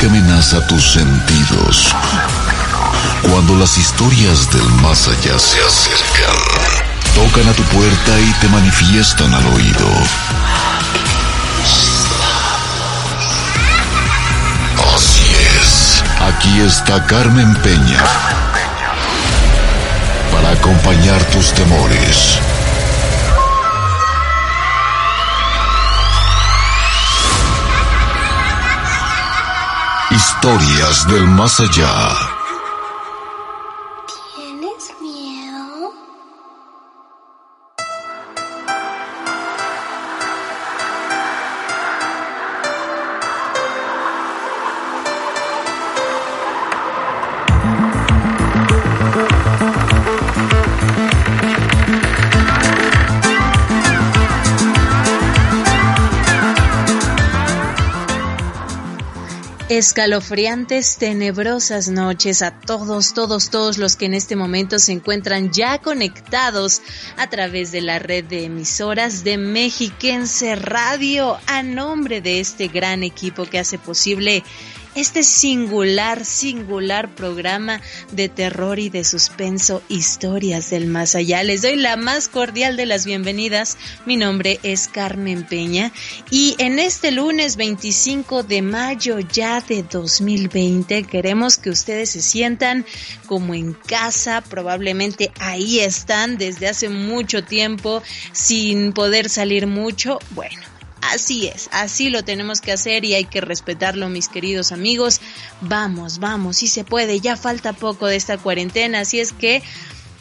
que amenaza tus sentidos. Cuando las historias del más allá se acercan, tocan a tu puerta y te manifiestan al oído. Así es. Aquí está Carmen Peña para acompañar tus temores. Historias del más allá. Escalofriantes, tenebrosas noches a todos, todos, todos los que en este momento se encuentran ya conectados a través de la red de emisoras de Mexiquense Radio. A nombre de este gran equipo que hace posible este singular, singular programa de terror y de suspenso, historias del más allá. Les doy la más cordial de las bienvenidas. Mi nombre es Carmen Peña y en este lunes 25 de mayo ya de 2020 queremos que ustedes se sientan como en casa, probablemente ahí están desde hace mucho tiempo sin poder salir mucho. Bueno, Así es, así lo tenemos que hacer y hay que respetarlo, mis queridos amigos. Vamos, vamos, si se puede, ya falta poco de esta cuarentena, así es que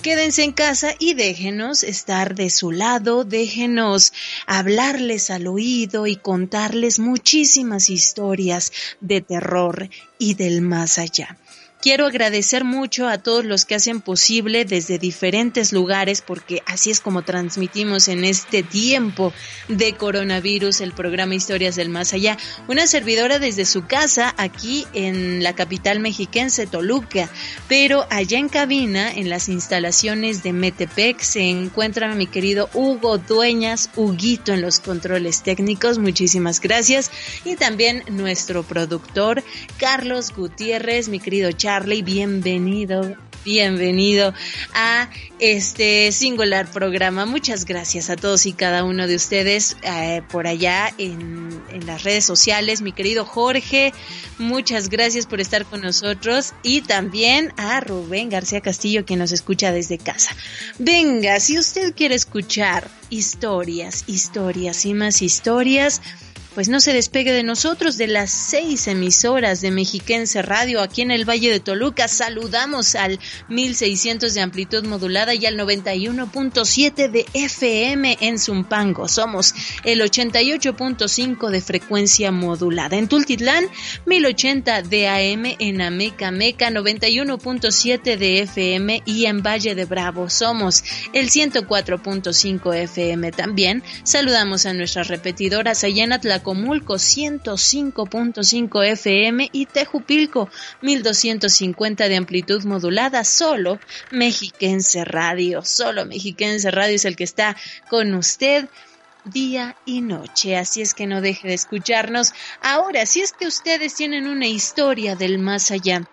quédense en casa y déjenos estar de su lado, déjenos hablarles al oído y contarles muchísimas historias de terror y del más allá. Quiero agradecer mucho a todos los que hacen posible desde diferentes lugares, porque así es como transmitimos en este tiempo de coronavirus el programa Historias del Más Allá. Una servidora desde su casa aquí en la capital mexiquense, Toluca, pero allá en cabina, en las instalaciones de Metepec, se encuentra mi querido Hugo Dueñas, Huguito en los controles técnicos, muchísimas gracias. Y también nuestro productor, Carlos Gutiérrez, mi querido Charlie, bienvenido, bienvenido a este singular programa. Muchas gracias a todos y cada uno de ustedes eh, por allá en, en, las redes sociales. Mi querido Jorge, muchas gracias por estar con nosotros y también a Rubén García Castillo, quien nos escucha desde casa. Venga, si usted quiere escuchar historias, historias y más historias, pues no se despegue de nosotros, de las seis emisoras de Mexiquense Radio aquí en el Valle de Toluca. Saludamos al 1600 de amplitud modulada y al 91.7 de FM en Zumpango. Somos el 88.5 de frecuencia modulada. En Tultitlán, 1080 de AM en Ameca Meca, 91.7 de FM y en Valle de Bravo somos el 104.5 FM también. Saludamos a nuestras repetidoras allá en Comulco 105.5 FM y Tejupilco 1250 de amplitud modulada, solo Mexiquense Radio, solo Mexiquense Radio es el que está con usted día y noche, así es que no deje de escucharnos. Ahora, si es que ustedes tienen una historia del más allá,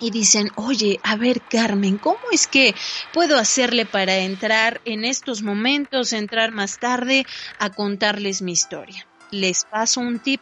y dicen, oye, a ver Carmen, ¿cómo es que puedo hacerle para entrar en estos momentos, entrar más tarde a contarles mi historia? Les paso un tip.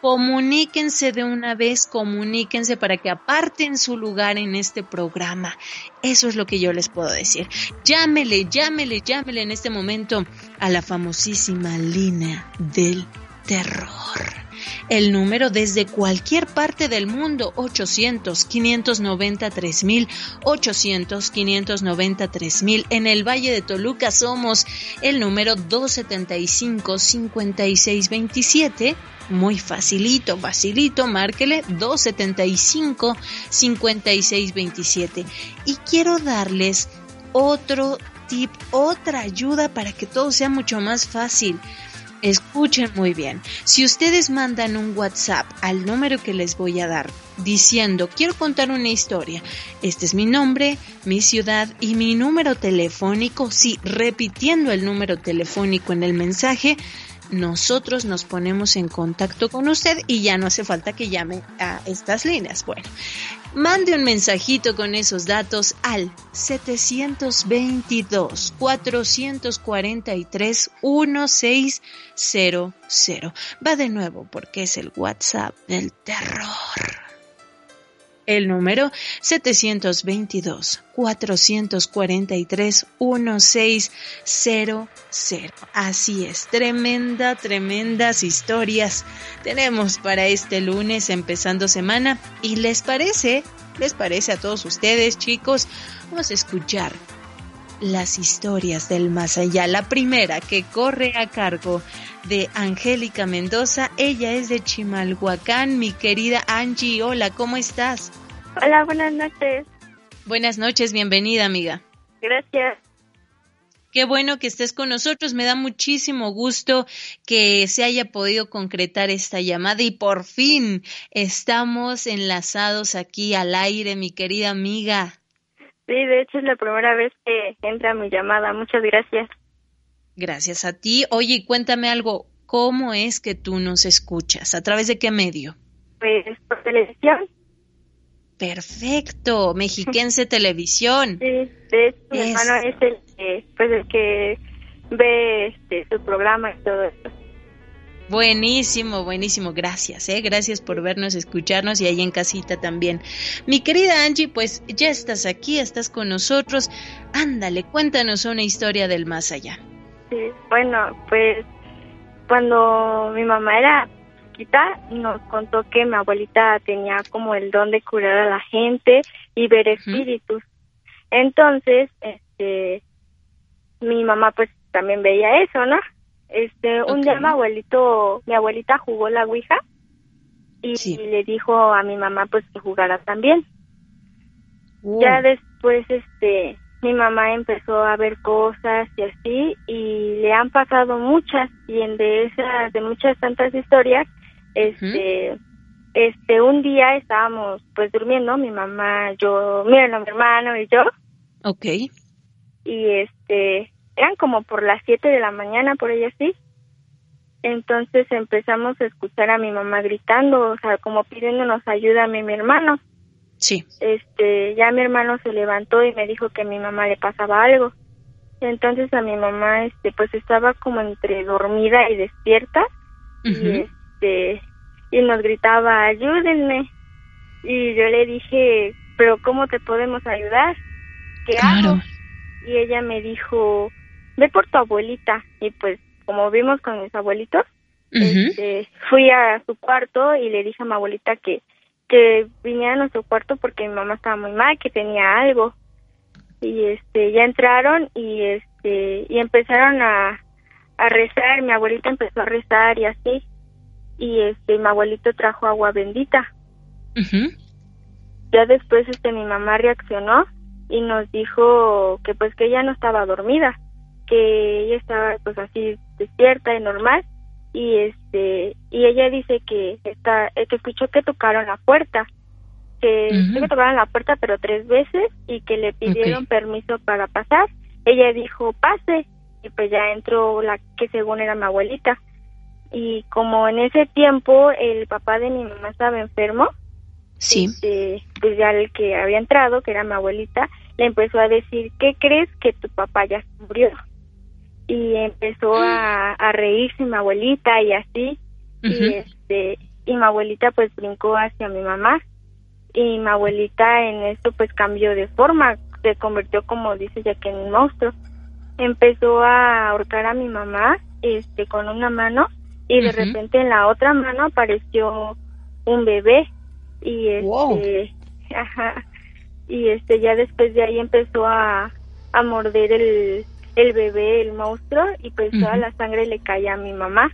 Comuníquense de una vez, comuníquense para que aparten su lugar en este programa. Eso es lo que yo les puedo decir. Llámele, llámele, llámele en este momento a la famosísima línea del terror. El número desde cualquier parte del mundo, 800-593 mil, 800-593 mil. En el Valle de Toluca somos el número 275-5627. Muy facilito, facilito, márquele 275-5627. Y quiero darles otro tip, otra ayuda para que todo sea mucho más fácil. Escuchen muy bien. Si ustedes mandan un WhatsApp al número que les voy a dar diciendo quiero contar una historia, este es mi nombre, mi ciudad y mi número telefónico, sí, repitiendo el número telefónico en el mensaje, nosotros nos ponemos en contacto con usted y ya no hace falta que llame a estas líneas. Bueno, mande un mensajito con esos datos al 722 443 1600. Va de nuevo porque es el WhatsApp del terror el número 722-443-1600. Así es, tremenda, tremendas historias tenemos para este lunes empezando semana. ¿Y les parece? ¿Les parece a todos ustedes, chicos? Vamos a escuchar las historias del más allá. La primera que corre a cargo de Angélica Mendoza. Ella es de Chimalhuacán. Mi querida Angie, hola, ¿cómo estás? Hola, buenas noches. Buenas noches, bienvenida, amiga. Gracias. Qué bueno que estés con nosotros. Me da muchísimo gusto que se haya podido concretar esta llamada y por fin estamos enlazados aquí al aire, mi querida amiga. Sí, de hecho es la primera vez que entra mi llamada. Muchas gracias. Gracias a ti. Oye, cuéntame algo. ¿Cómo es que tú nos escuchas? ¿A través de qué medio? Pues por televisión. Perfecto, Mexiquense Televisión. Sí, de hecho, mi hermano es el que, pues, el que ve este, su programa y todo eso. Buenísimo, buenísimo, gracias, ¿eh? gracias por vernos, escucharnos y ahí en casita también. Mi querida Angie, pues ya estás aquí, estás con nosotros. Ándale, cuéntanos una historia del más allá. Sí, bueno, pues cuando mi mamá era nos contó que mi abuelita tenía como el don de curar a la gente y ver espíritus. Entonces, este, mi mamá pues también veía eso, ¿no? Este, un día mi abuelito, mi abuelita jugó la ouija y, le dijo a mi mamá pues que jugara también. Ya después, este, mi mamá empezó a ver cosas y así y le han pasado muchas y en de esas, de muchas tantas historias, este, este, un día estábamos pues durmiendo, mi mamá, yo, mi hermano y yo. Ok. Y este, eran como por las 7 de la mañana, por ahí así. Entonces empezamos a escuchar a mi mamá gritando, o sea, como pidiéndonos ayuda a mi, mi hermano. Sí. Este, ya mi hermano se levantó y me dijo que a mi mamá le pasaba algo. Entonces a mi mamá, este, pues estaba como entre dormida y despierta. Y este, y nos gritaba, ayúdenme. Y yo le dije, pero ¿cómo te podemos ayudar? ¿Qué hago? Y ella me dijo, ve por tu abuelita. Y pues, como vimos con mis abuelitos, este, fui a su cuarto y le dije a mi abuelita que, que viniera a nuestro cuarto porque mi mamá estaba muy mal, que tenía algo. Y este, ya entraron y este, y empezaron a, a rezar, mi abuelita empezó a rezar y así y este mi abuelito trajo agua bendita. Ya después este mi mamá reaccionó y nos dijo que pues que ella no estaba dormida, que ella estaba pues así despierta y normal y este y ella dice que está eh, que escuchó que tocaron la puerta que, que tocaron la puerta pero tres veces y que le pidieron permiso para pasar. Ella dijo pase y pues ya entró la que según era mi abuelita y como en ese tiempo el papá de mi mamá estaba enfermo, sí. Este, pues ya el que había entrado, que era mi abuelita, le empezó a decir, ¿qué crees que tu papá ya murió? Y empezó a, a reírse mi abuelita y así, y este, y mi abuelita pues brincó hacia mi mamá, y mi abuelita en esto pues cambió de forma, se convirtió como dice ya que en un monstruo. Empezó a ahorcar a mi mamá este con una mano y de repente en la otra mano apareció un bebé y este ajá y este ya después de ahí empezó a, a morder el, el bebé el monstruo y pues toda la sangre le caía a mi mamá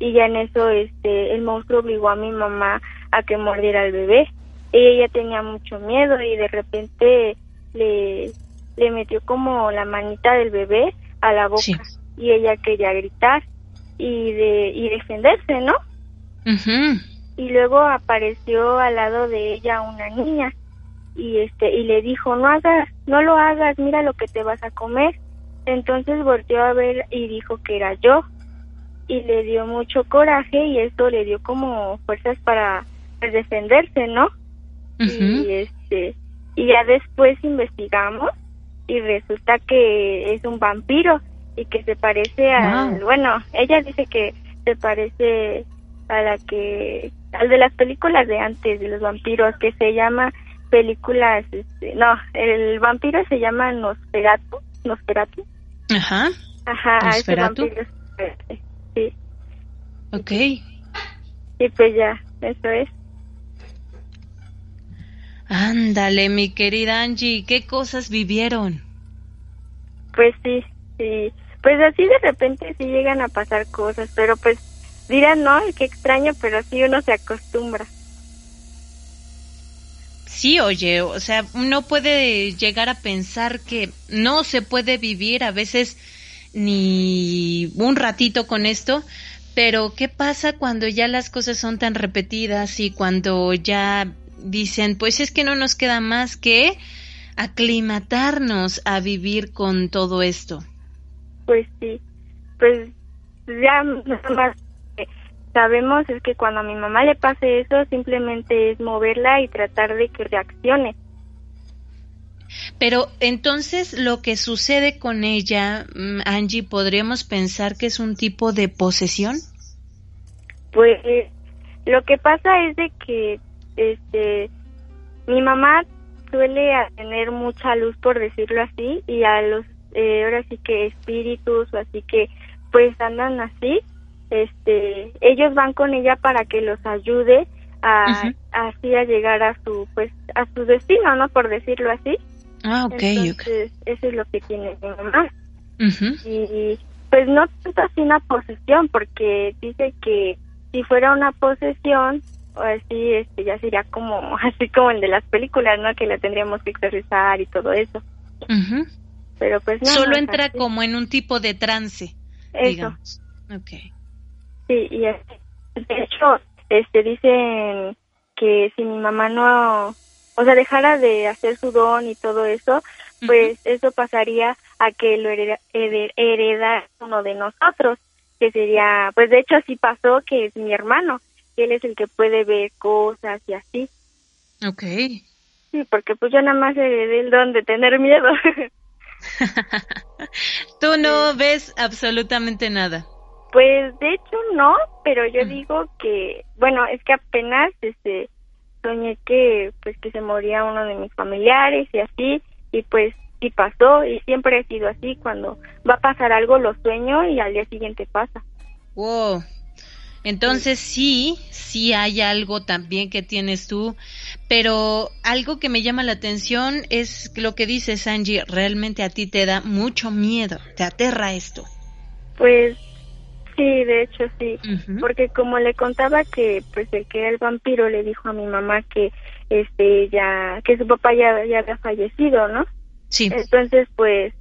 y ya en eso este el monstruo obligó a mi mamá a que mordiera al bebé y ella tenía mucho miedo y de repente le le metió como la manita del bebé a la boca y ella quería gritar y de y defenderse, ¿no? Y luego apareció al lado de ella una niña y este y le dijo, "No hagas, no lo hagas, mira lo que te vas a comer." Entonces volteó a ver y dijo que era yo. y le dio mucho coraje y esto le dio como fuerzas para pues, defenderse, ¿no? Y este y ya después investigamos y resulta que es un vampiro y que se parece a bueno, ella dice que se parece a la que al de las películas de antes de los vampiros que se llama películas este, no, el vampiro se llama Nosferatu, Nosferatu. Ajá. Ajá, Nosferatu. sí. Ok. Y pues ya, eso es. Ándale, mi querida Angie, ¿qué cosas vivieron? Pues sí, sí. Pues así de repente sí llegan a pasar cosas, pero pues dirán, no, qué extraño, pero sí uno se acostumbra. Sí, oye, o sea, uno puede llegar a pensar que no se puede vivir a veces ni un ratito con esto, pero ¿qué pasa cuando ya las cosas son tan repetidas y cuando ya dicen, pues es que no nos queda más que aclimatarnos a vivir con todo esto? Pues sí, pues ya nada más sabemos es que cuando a mi mamá le pase eso, simplemente es moverla y tratar de que reaccione. Pero entonces lo que sucede con ella, mm, Angie, ¿podríamos pensar que es un tipo de posesión? Pues lo que pasa es de que este mi mamá suele tener mucha luz por decirlo así y a los eh, ahora sí que espíritus o así que pues andan así este ellos van con ella para que los ayude a así a llegar a su pues a su destino no por decirlo así. Ah ok entonces eso es lo que tiene mi mamá. Y pues no tanto así una posesión porque dice que si fuera una posesión o así este ya sería como así como el de las películas no que la tendríamos que exorcizar y todo eso pero pues no, solo entra como en un tipo de trance eso digamos. okay Sí, y de hecho, este, dicen que si mi mamá no, o sea, dejara de hacer su don y todo eso, pues eso pasaría a que lo hereda, uno de nosotros, que sería, pues de hecho así pasó, que es mi hermano, que él es el que puede ver cosas y así. Ok. Sí, porque pues yo nada más heredé el don de tener miedo. Tú no ves absolutamente nada. Pues de hecho no, pero yo digo que, bueno, es que apenas este soñé que pues que se moría uno de mis familiares y así y pues sí pasó y siempre ha sido así cuando va a pasar algo lo sueño y al día siguiente pasa. Wow. Entonces sí, sí hay algo también que tienes tú, pero algo que me llama la atención es lo que dices Angie, realmente a ti te da mucho miedo, te aterra esto. Pues Sí, de hecho sí, porque como le contaba que pues el que era el vampiro le dijo a mi mamá que este ya que su papá ya, ya había fallecido, ¿no? Sí. Entonces pues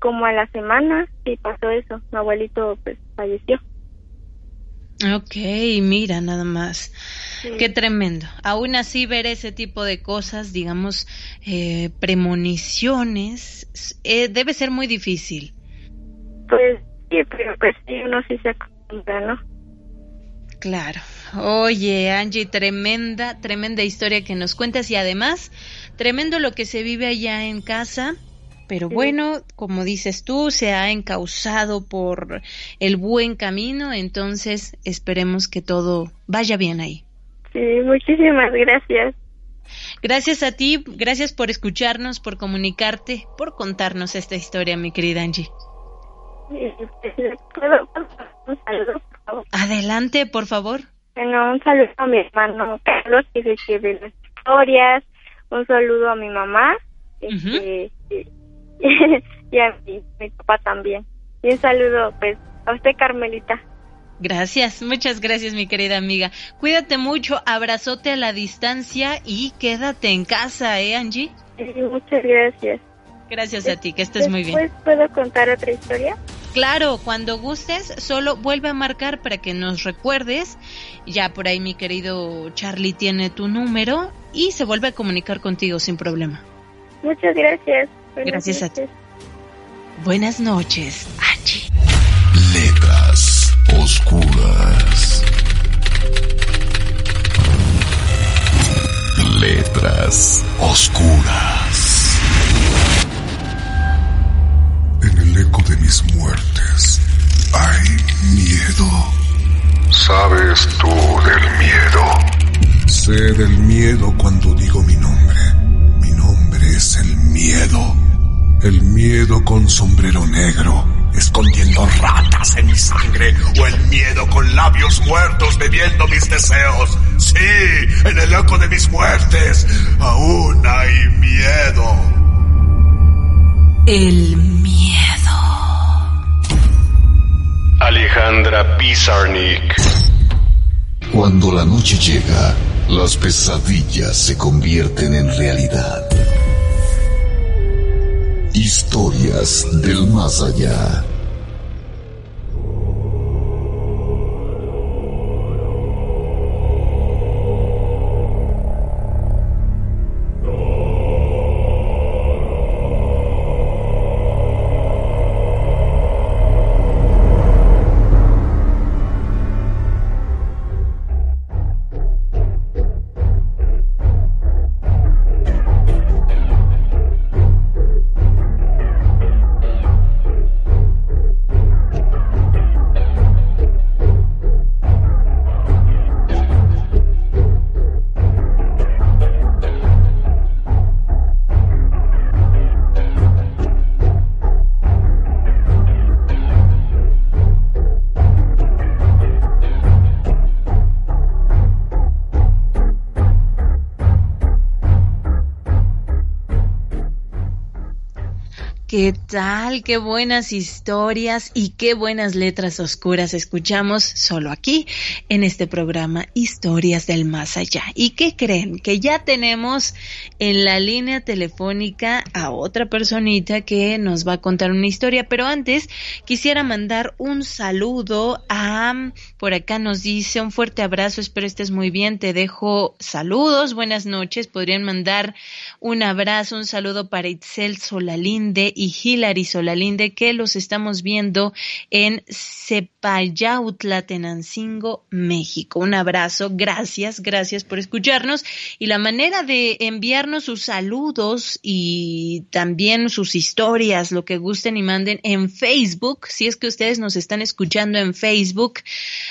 como a la semana sí pasó eso, mi abuelito pues falleció. Ok, mira nada más. Qué tremendo. Aún así ver ese tipo de cosas, digamos, eh, premoniciones, eh, debe ser muy difícil. Pues Sí, pero pues sí, uno sí se acostumbra, ¿no? Claro. Oye, Angie, tremenda, tremenda historia que nos cuentas y además, tremendo lo que se vive allá en casa. Pero bueno, como dices tú, se ha encauzado por el buen camino, entonces esperemos que todo vaya bien ahí. Sí, muchísimas gracias. Gracias a ti, gracias por escucharnos, por comunicarte, por contarnos esta historia, mi querida Angie. Un saludo, por favor. Adelante, por favor. Bueno, un saludo a mi hermano Carlos, que se escribe las historias. Un saludo a mi mamá. Este, y a mi, papá también. Y un saludo, pues, a usted, Carmelita. Gracias, muchas gracias mi querida amiga. Cuídate mucho, abrazote a la distancia y quédate en casa, ¿eh, Angie? Sí, muchas gracias. Gracias a ti, que estés muy bien. ¿Puedo contar otra historia? Claro, cuando gustes, solo vuelve a marcar para que nos recuerdes. Ya por ahí mi querido Charlie tiene tu número y se vuelve a comunicar contigo sin problema. Muchas gracias. Gracias a ti. Buenas noches, Angie. Letras oscuras. Letras oscuras. En el eco de mis muertes hay miedo. ¿Sabes tú del miedo? Sé del miedo cuando digo mi nombre. Mi nombre es el miedo. El miedo con sombrero negro, escondiendo ratas en mi sangre, o el miedo con labios muertos bebiendo mis deseos. Sí, en el eco de mis muertes, aún hay miedo. El miedo. Alejandra Pizarnik. Cuando la noche llega, las pesadillas se convierten en realidad. Historias del más allá. ¿Qué tal? Qué buenas historias y qué buenas letras oscuras escuchamos solo aquí en este programa Historias del Más Allá. ¿Y qué creen? Que ya tenemos en la línea telefónica a otra personita que nos va a contar una historia, pero antes quisiera mandar un saludo a, por acá nos dice un fuerte abrazo, espero estés muy bien, te dejo saludos, buenas noches, podrían mandar un abrazo, un saludo para Itzel Solalinde y Hilary Solalinde, que los estamos viendo en Cepayautla, Tenancingo, México. Un abrazo, gracias, gracias por escucharnos. Y la manera de enviarnos sus saludos y también sus historias, lo que gusten y manden en Facebook, si es que ustedes nos están escuchando en Facebook,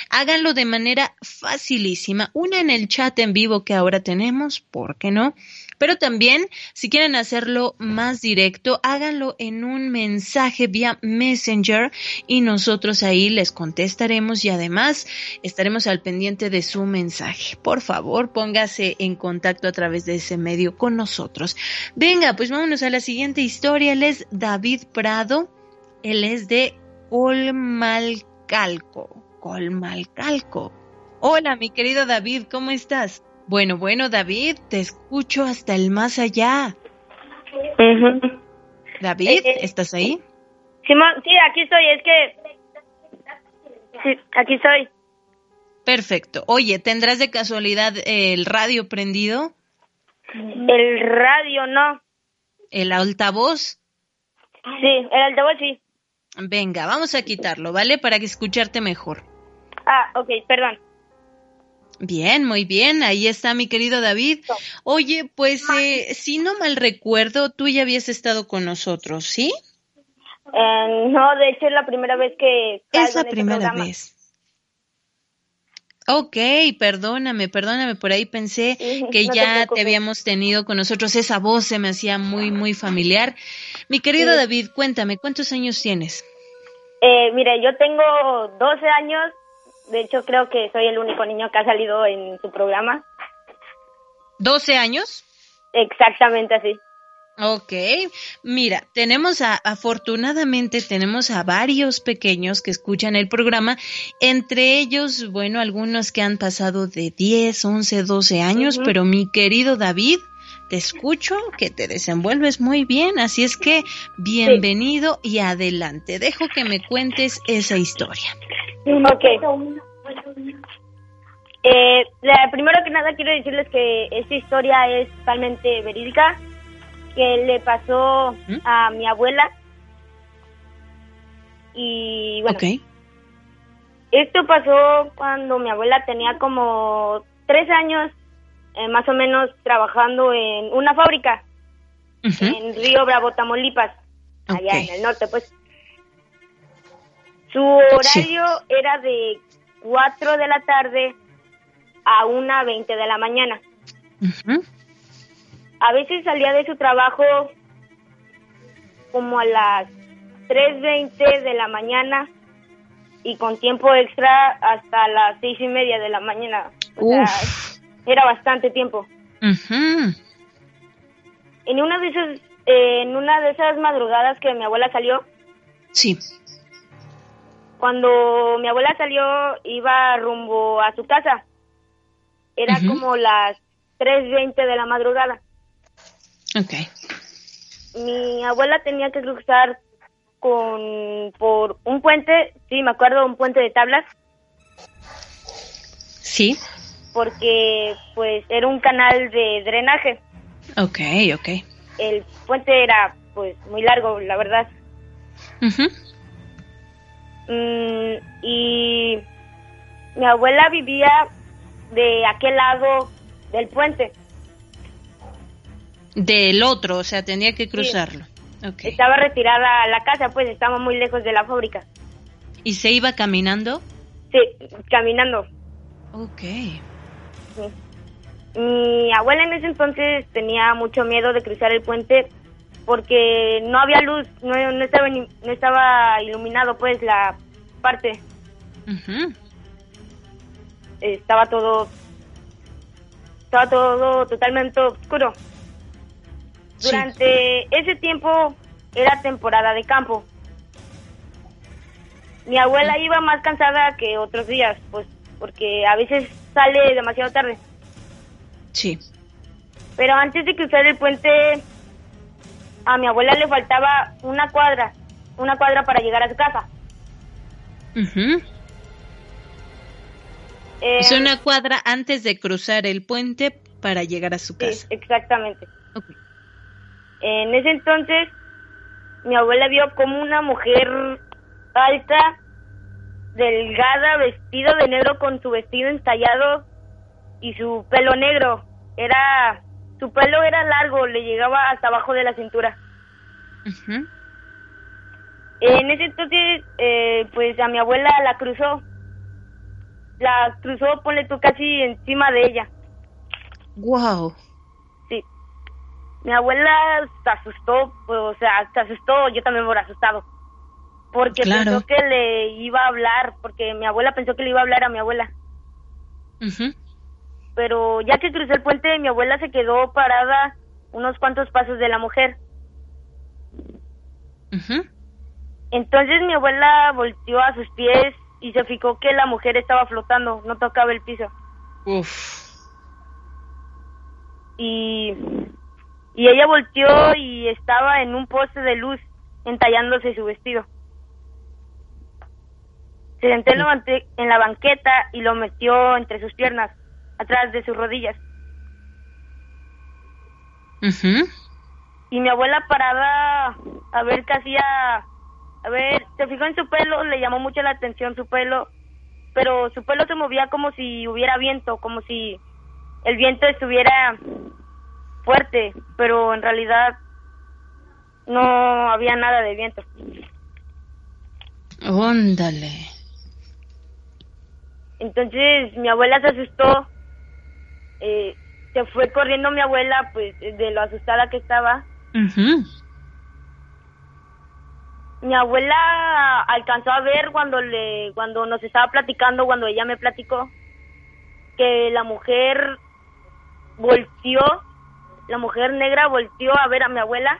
háganlo de manera facilísima. Una en el chat en vivo que ahora tenemos, ¿por qué no? Pero también, si quieren hacerlo más directo, háganlo en un mensaje vía Messenger y nosotros ahí les contestaremos y además estaremos al pendiente de su mensaje. Por favor, póngase en contacto a través de ese medio con nosotros. Venga, pues vámonos a la siguiente historia. Él es David Prado. Él es de Colmalcalco. Colmalcalco. Hola, mi querido David, ¿cómo estás? Bueno, bueno, David, te escucho hasta el más allá. David, eh, eh, ¿estás ahí? Sí, sí, aquí estoy, es que... Sí, aquí estoy. Perfecto. Oye, ¿tendrás de casualidad el radio prendido? El radio no. ¿El altavoz? Sí, el altavoz sí. Venga, vamos a quitarlo, ¿vale? Para que escucharte mejor. Ah, ok, perdón. Bien, muy bien. Ahí está mi querido David. Oye, pues eh, si no mal recuerdo, tú ya habías estado con nosotros, ¿sí? Eh, no, de hecho es la primera vez que... Es la este primera vez. Ok, perdóname, perdóname, por ahí pensé que ya te, habíamos tenido con nosotros, esa voz se me hacía muy, muy familiar. Mi querido David, cuéntame, ¿cuántos años tienes? Eh, mire, yo tengo 12 años de hecho, creo que soy el único niño que ha salido en su programa. ¿12 años? Exactamente así. Ok, mira, tenemos a, afortunadamente tenemos a varios pequeños que escuchan el programa, entre ellos, bueno, algunos que han pasado de 10, 11, 12 años, pero mi querido David, te escucho que te desenvuelves muy bien, así es que bienvenido y adelante. Dejo que me cuentes esa historia. Ok. Eh, primero que nada quiero decirles que esta historia es totalmente verídica, que le pasó ¿Mm? a mi abuela. Y bueno. Esto pasó cuando mi abuela tenía como tres años, eh, más o menos, trabajando en una fábrica en Río Bravo, Tamaulipas, allá en el norte, pues. Su horario era de 4 de la tarde a 1.20 de la mañana. A veces salía de su trabajo como a las 3.20 de la mañana y con tiempo extra hasta las seis y media de la mañana. O sea, era bastante tiempo. En una de esas, en una de esas madrugadas que mi abuela salió. Sí. Cuando mi abuela salió, iba rumbo a su casa. Era como las 3.20 de la madrugada. Ok. Mi abuela tenía que cruzar con por un puente, sí, me acuerdo, un puente de tablas. Sí. Porque pues era un canal de drenaje. Ok, ok. El puente era pues muy largo, la verdad. Mm, y mi abuela vivía de aquel lado del puente. Del otro, o sea, tenía que cruzarlo. Estaba retirada a la casa, pues estaba muy lejos de la fábrica. ¿Y se iba caminando? Sí, caminando. Ok. Mi abuela en ese entonces tenía mucho miedo de cruzar el puente porque no había luz, no, estaba, no estaba iluminado pues la parte. Estaba todo estaba todo totalmente oscuro. Durante ese tiempo era temporada de campo. Mi abuela iba más cansada que otros días, pues porque a veces sale demasiado tarde. Sí. Pero antes de cruzar el puente, a mi abuela le faltaba una cuadra, una cuadra para llegar a su casa. es una cuadra antes de cruzar el puente para llegar a su casa. Exactamente. En ese entonces, mi abuela vio como una mujer alta, delgada, vestida de negro con su vestido entallado y su pelo negro. Era, su pelo era largo, le llegaba hasta abajo de la cintura. En ese entonces, eh, pues a mi abuela la cruzó. La cruzó, ponle tú casi encima de ella. Wow mi abuela se asustó, pues, o sea, se asustó, yo también me hubiera asustado. Porque pensó que le iba a hablar, porque mi abuela pensó que le iba a hablar a mi abuela. Pero ya que crucé el puente, mi abuela se quedó parada unos cuantos pasos de la mujer. Entonces mi abuela volteó a sus pies y se fijó que la mujer estaba flotando, no tocaba el piso. Uf. Y y ella volteó y estaba en un poste de luz entallándose su vestido. Se sentó en la, banqueta y lo metió entre sus piernas, atrás de sus rodillas. Y mi abuela parada a ver qué hacía, a ver, se fijó en su pelo, le llamó mucho la atención su pelo, pero su pelo se movía como si hubiera viento, como si el viento estuviera fuerte, pero en realidad no había nada de viento. Óndale. Entonces mi abuela se asustó, eh, se fue corriendo mi abuela, pues de lo asustada que estaba. Mi abuela alcanzó a ver cuando le, cuando nos estaba platicando, cuando ella me platicó, que la mujer volteó la mujer negra volteó a ver a mi abuela.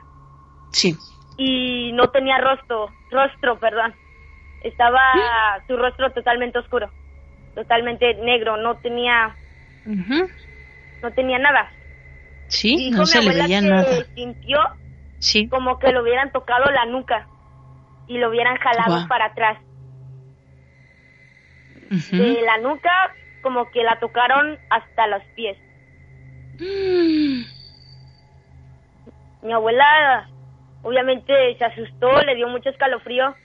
Sí. Y no tenía rostro, rostro, perdón. Estaba su rostro totalmente oscuro, totalmente negro, no tenía, no tenía nada. Sí, no se le veía nada. sintió sí. como que lo hubieran tocado la nuca y lo hubieran jalado para atrás. De la nuca como que la tocaron hasta los pies. Mi abuela obviamente se asustó, le dio mucho escalofrío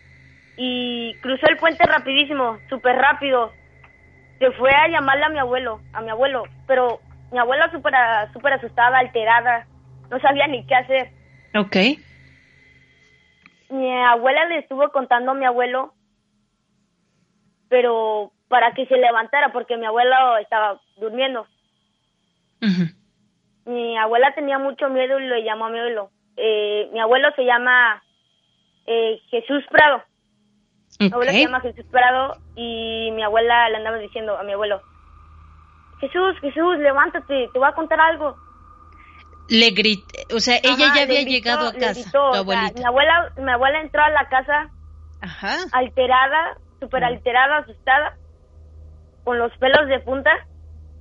y cruzó el puente rapidísimo, súper rápido. Se fue a llamarle a mi abuelo, a mi abuelo, pero mi abuela súper super asustada, alterada, no sabía ni qué hacer. Ok. Mi abuela le estuvo contando a mi abuelo, pero para que se levantara, porque mi abuelo estaba durmiendo. Mi abuela tenía mucho miedo y le llamó a mi abuelo. Eh, mi abuelo se llama eh, Jesús Prado. Mi abuelo se llama Jesús Prado y mi abuela le andaba diciendo a mi abuelo, Jesús, Jesús, levántate, te voy a contar algo. Le grité, o sea, ella ya había llegado a casa, tu abuelita. mi abuela, mi abuela entró a la casa alterada, súper alterada, asustada, con los pelos de punta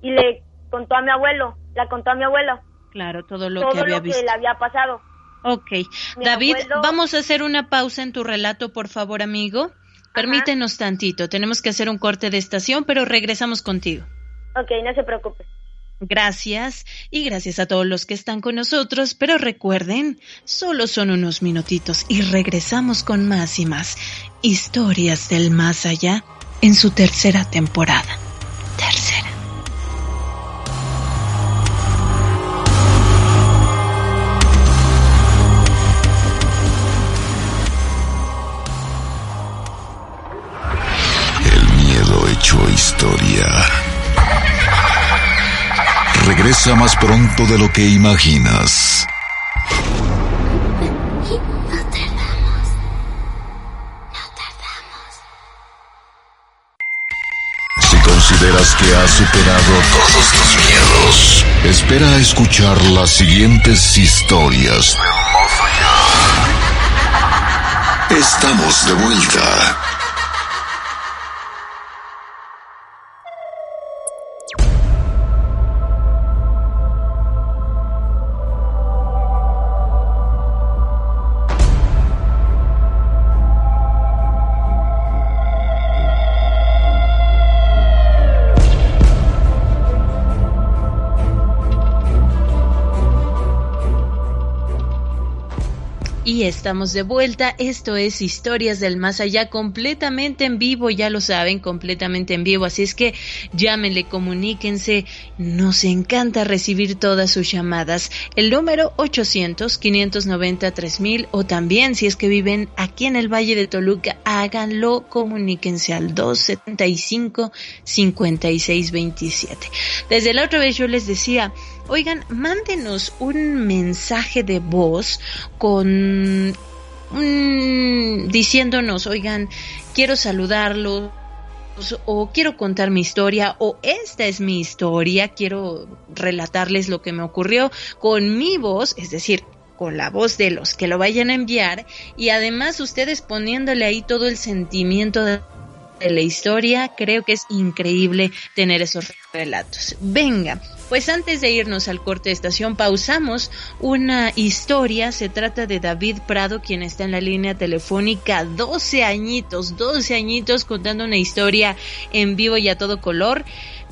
y le contó a mi abuelo, la contó a mi abuelo. Claro, todo lo que había lo que le había pasado. Ok. David, vamos a hacer una pausa en tu relato, por favor, amigo. Permítenos tantito. Tenemos que hacer un corte de estación, pero regresamos contigo. Ok, no se preocupe. Gracias y gracias a todos los que están con nosotros, pero recuerden, solo son unos minutitos y regresamos con más y más historias del más allá en su tercera temporada. Tercera. Más pronto de lo que imaginas. Si consideras que has superado todos tus miedos, espera a escuchar las siguientes historias. Estamos de vuelta. Estamos de vuelta. Esto es Historias del Más Allá completamente en vivo, ya lo saben, completamente en vivo. Así es que llámenle, comuníquense. Nos encanta recibir todas sus llamadas. El número 800-590-3000 o también si es que viven aquí en el Valle de Toluca, háganlo, comuníquense al 275-5627. Desde la otra vez yo les decía, Oigan, mándenos un mensaje de voz con diciéndonos, oigan, quiero saludarlos o quiero contar mi historia o esta es mi historia, quiero relatarles lo que me ocurrió con mi voz, es decir, con la voz de los que lo vayan a enviar y además ustedes poniéndole ahí todo el sentimiento de la historia, creo que es increíble tener esos relatos. Venga, pues antes de irnos al corte de estación, pausamos una historia. Se trata de David Prado, quien está en la línea telefónica, 12 añitos, 12 añitos contando una historia en vivo y a todo color.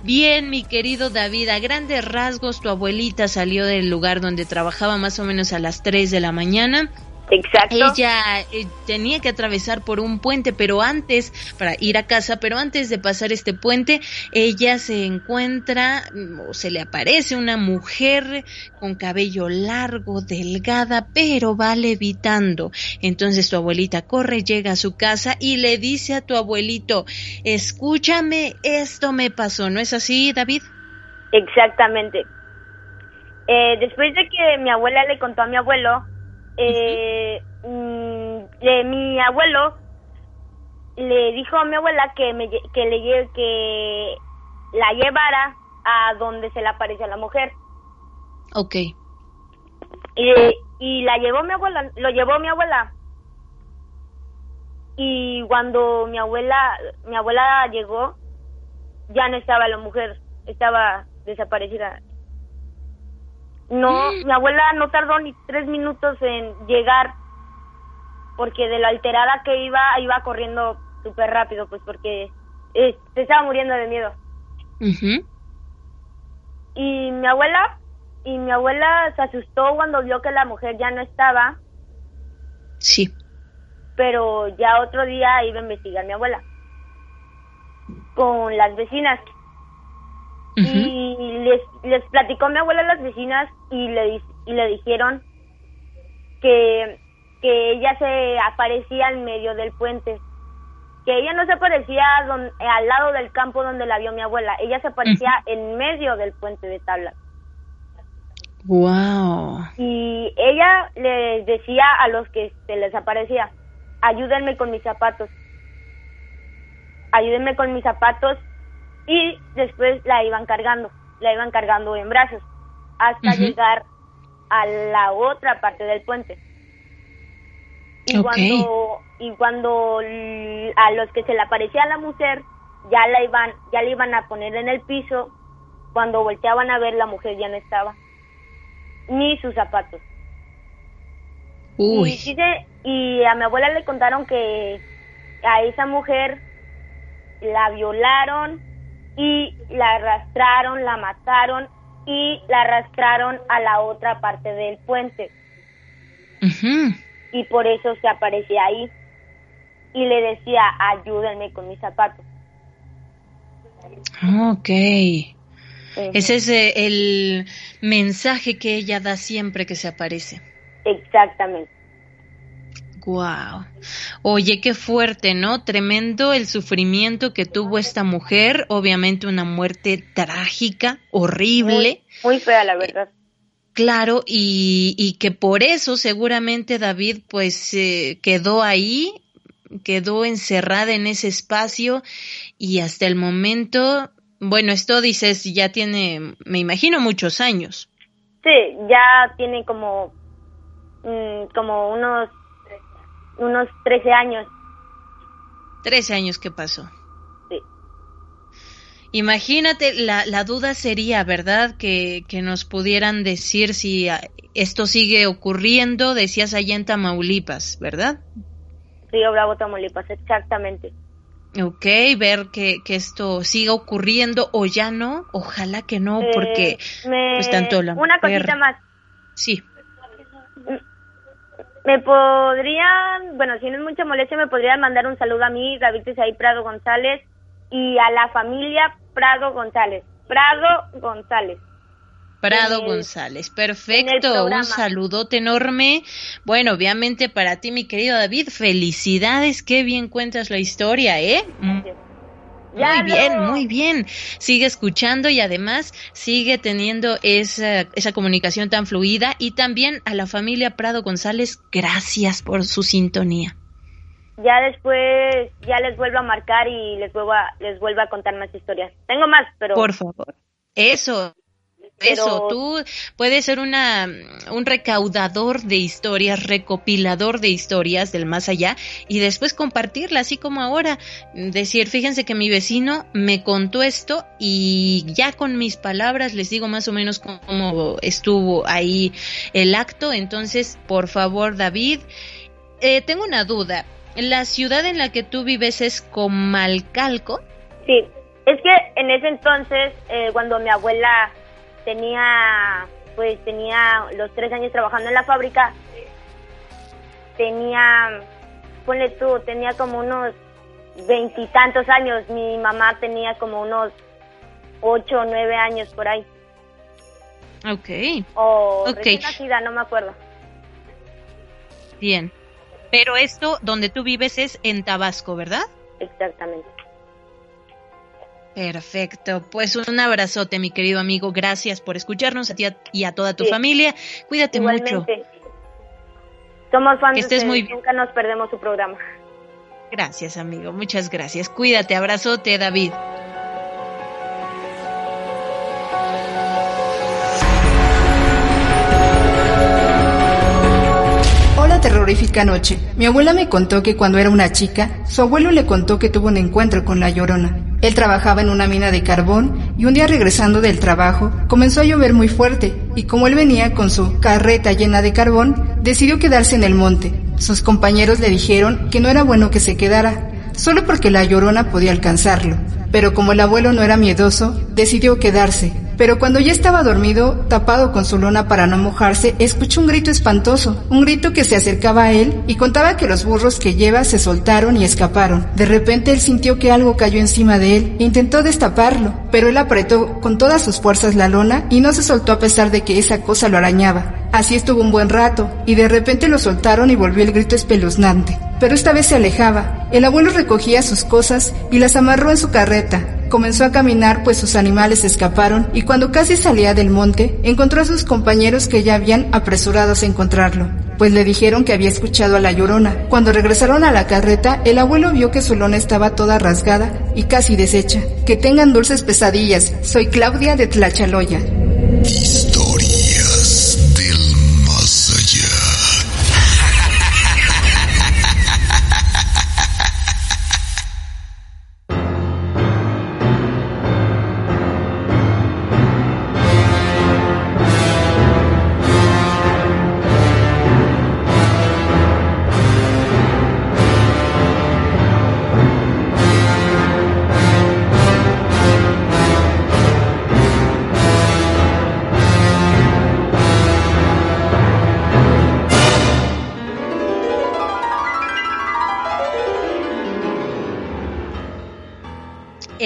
Bien, mi querido David, a grandes rasgos, tu abuelita salió del lugar donde trabajaba más o menos a las 3 de la mañana Exacto. Ella eh, tenía que atravesar por un puente, pero antes, para ir a casa, pero antes de pasar este puente, ella se encuentra mm, o se le aparece una mujer con cabello largo, delgada, pero va levitando. Entonces tu abuelita corre, llega a su casa y le dice a tu abuelito, escúchame, esto me pasó, ¿no es así, David? Exactamente. Eh, después de que mi abuela le contó a mi abuelo, eh, mm, mi abuelo le dijo a mi abuela que me que le que la llevara a donde se le apareció la mujer. Ok. Y, y la llevó mi abuela, lo llevó mi abuela. Y cuando mi abuela, mi abuela llegó, ya no estaba la mujer, estaba desaparecida. No, mi abuela no tardó ni tres minutos en llegar porque de la alterada que iba, iba corriendo súper rápido, pues porque eh, se estaba muriendo de miedo. Y mi abuela, y mi abuela se asustó cuando vio que la mujer ya no estaba. Sí. pero ya otro día iba a investigar mi abuela con las vecinas. Les, les platicó mi abuela a las vecinas y le, y le dijeron que, que ella se aparecía en medio del puente. Que ella no se aparecía al lado del campo donde la vio mi abuela, ella se aparecía en medio del puente de tablas. Wow. Y ella les decía a los que se les aparecía, ayúdenme con mis zapatos ayúdenme con mis zapatos y después la iban cargando, la iban cargando en brazos hasta llegar a la otra parte del puente. Y cuando y cuando a los que se le aparecía la mujer ya la iban ya la iban a poner en el piso, cuando volteaban a ver la mujer ya no estaba ni sus zapatos. Uy. Y, y a mi abuela le contaron que a esa mujer la violaron y la arrastraron, la mataron y la arrastraron a la otra parte del puente. Y por eso se aparecía ahí y le decía, ayúdenme con mis zapatos. Ok. Ese es eh, el mensaje que ella da siempre que se aparece. Exactamente. Wow. Oye, qué fuerte, ¿no? Tremendo el sufrimiento que tuvo esta mujer, obviamente una muerte trágica, horrible. Muy, fea, la verdad. Claro, y, y, que por eso seguramente David pues eh, quedó ahí, quedó encerrada en ese espacio y hasta el momento, bueno, esto dices, ya tiene, me imagino, muchos años. Sí, ya tiene como, mm, como unos unos 13 años. 13 años que pasó. Sí. Imagínate, la, la duda sería, ¿verdad? Que, que nos pudieran decir si ah, esto sigue ocurriendo, decías allá en Tamaulipas, ¿verdad? Río Bravo, Tamaulipas, exactamente. Ok, ver que, que esto siga ocurriendo o ya no, ojalá que no, porque eh, pues tanto la Una cosita más. Sí. Me podrían, bueno, si no es mucha molestia, me podrían mandar un saludo a mí, David Isaí Prado González, y a la familia Prado González. Prado González. Prado González, perfecto, un saludote enorme. Bueno, obviamente para ti, mi querido David, felicidades, qué bien cuentas la historia, ¿eh? Muy bien, muy bien. Sigue escuchando y además sigue teniendo esa, esa comunicación tan fluida. Y también a la familia Prado González, gracias por su sintonía. Ya después, ya les vuelvo a marcar y les vuelvo a, les vuelvo a contar más historias. Tengo más, pero... Por favor. Eso, eso, tú puedes ser una, un recaudador de historias, recopilador de historias del más allá y después compartirla, así como ahora. Decir, fíjense que mi vecino me contó esto y ya con mis palabras les digo más o menos cómo estuvo ahí el acto. Entonces, por favor, David, eh, tengo una duda. ¿La ciudad en la que tú vives es Comalcalco? Sí, es que en ese entonces, eh, cuando mi abuela tenía, pues tenía los tres años trabajando en la fábrica, tenía, ponle tú, tenía como unos veintitantos años, mi mamá tenía como unos ocho o nueve años por ahí. Ok. O okay. nacida, no me acuerdo. Bien. Pero esto donde tú vives es en Tabasco, ¿verdad? Exactamente. Perfecto, pues un abrazote, mi querido amigo. Gracias por escucharnos a ti y a toda tu familia. Cuídate Igualmente. mucho. Somos fans. Que estés muy Nunca nos perdemos su programa. Gracias, amigo. Muchas gracias. Cuídate. Abrazote, David. Terrorífica noche. Mi abuela me contó que cuando era una chica, su abuelo le contó que tuvo un encuentro con la llorona. Él trabajaba en una mina de carbón y un día regresando del trabajo comenzó a llover muy fuerte y como él venía con su carreta llena de carbón, decidió quedarse en el monte. Sus compañeros le dijeron que no era bueno que se quedara, solo porque la llorona podía alcanzarlo. Pero como el abuelo no era miedoso, decidió quedarse Pero cuando ya estaba dormido, tapado con su lona para no mojarse, escuchó un grito espantoso, un grito que se acercaba a él y contaba que los burros que lleva se soltaron y escaparon. De repente él sintió que algo cayó encima de él e intentó destaparlo, pero él apretó con todas sus fuerzas la lona y no se soltó a pesar de que esa cosa lo arañaba. Así estuvo un buen rato, y de repente lo soltaron y volvió el grito espeluznante. Pero esta vez se alejaba. El abuelo recogía sus cosas y las amarró en su carreta. Comenzó a caminar pues sus animales escaparon y cuando casi salía del monte encontró a sus compañeros que ya habían apresurados a encontrarlo, pues le dijeron que había escuchado a la llorona. Cuando regresaron a la carreta, el abuelo vio que su lona estaba toda rasgada y casi deshecha. Que tengan dulces pesadillas. Soy Claudia de Tlachaloya.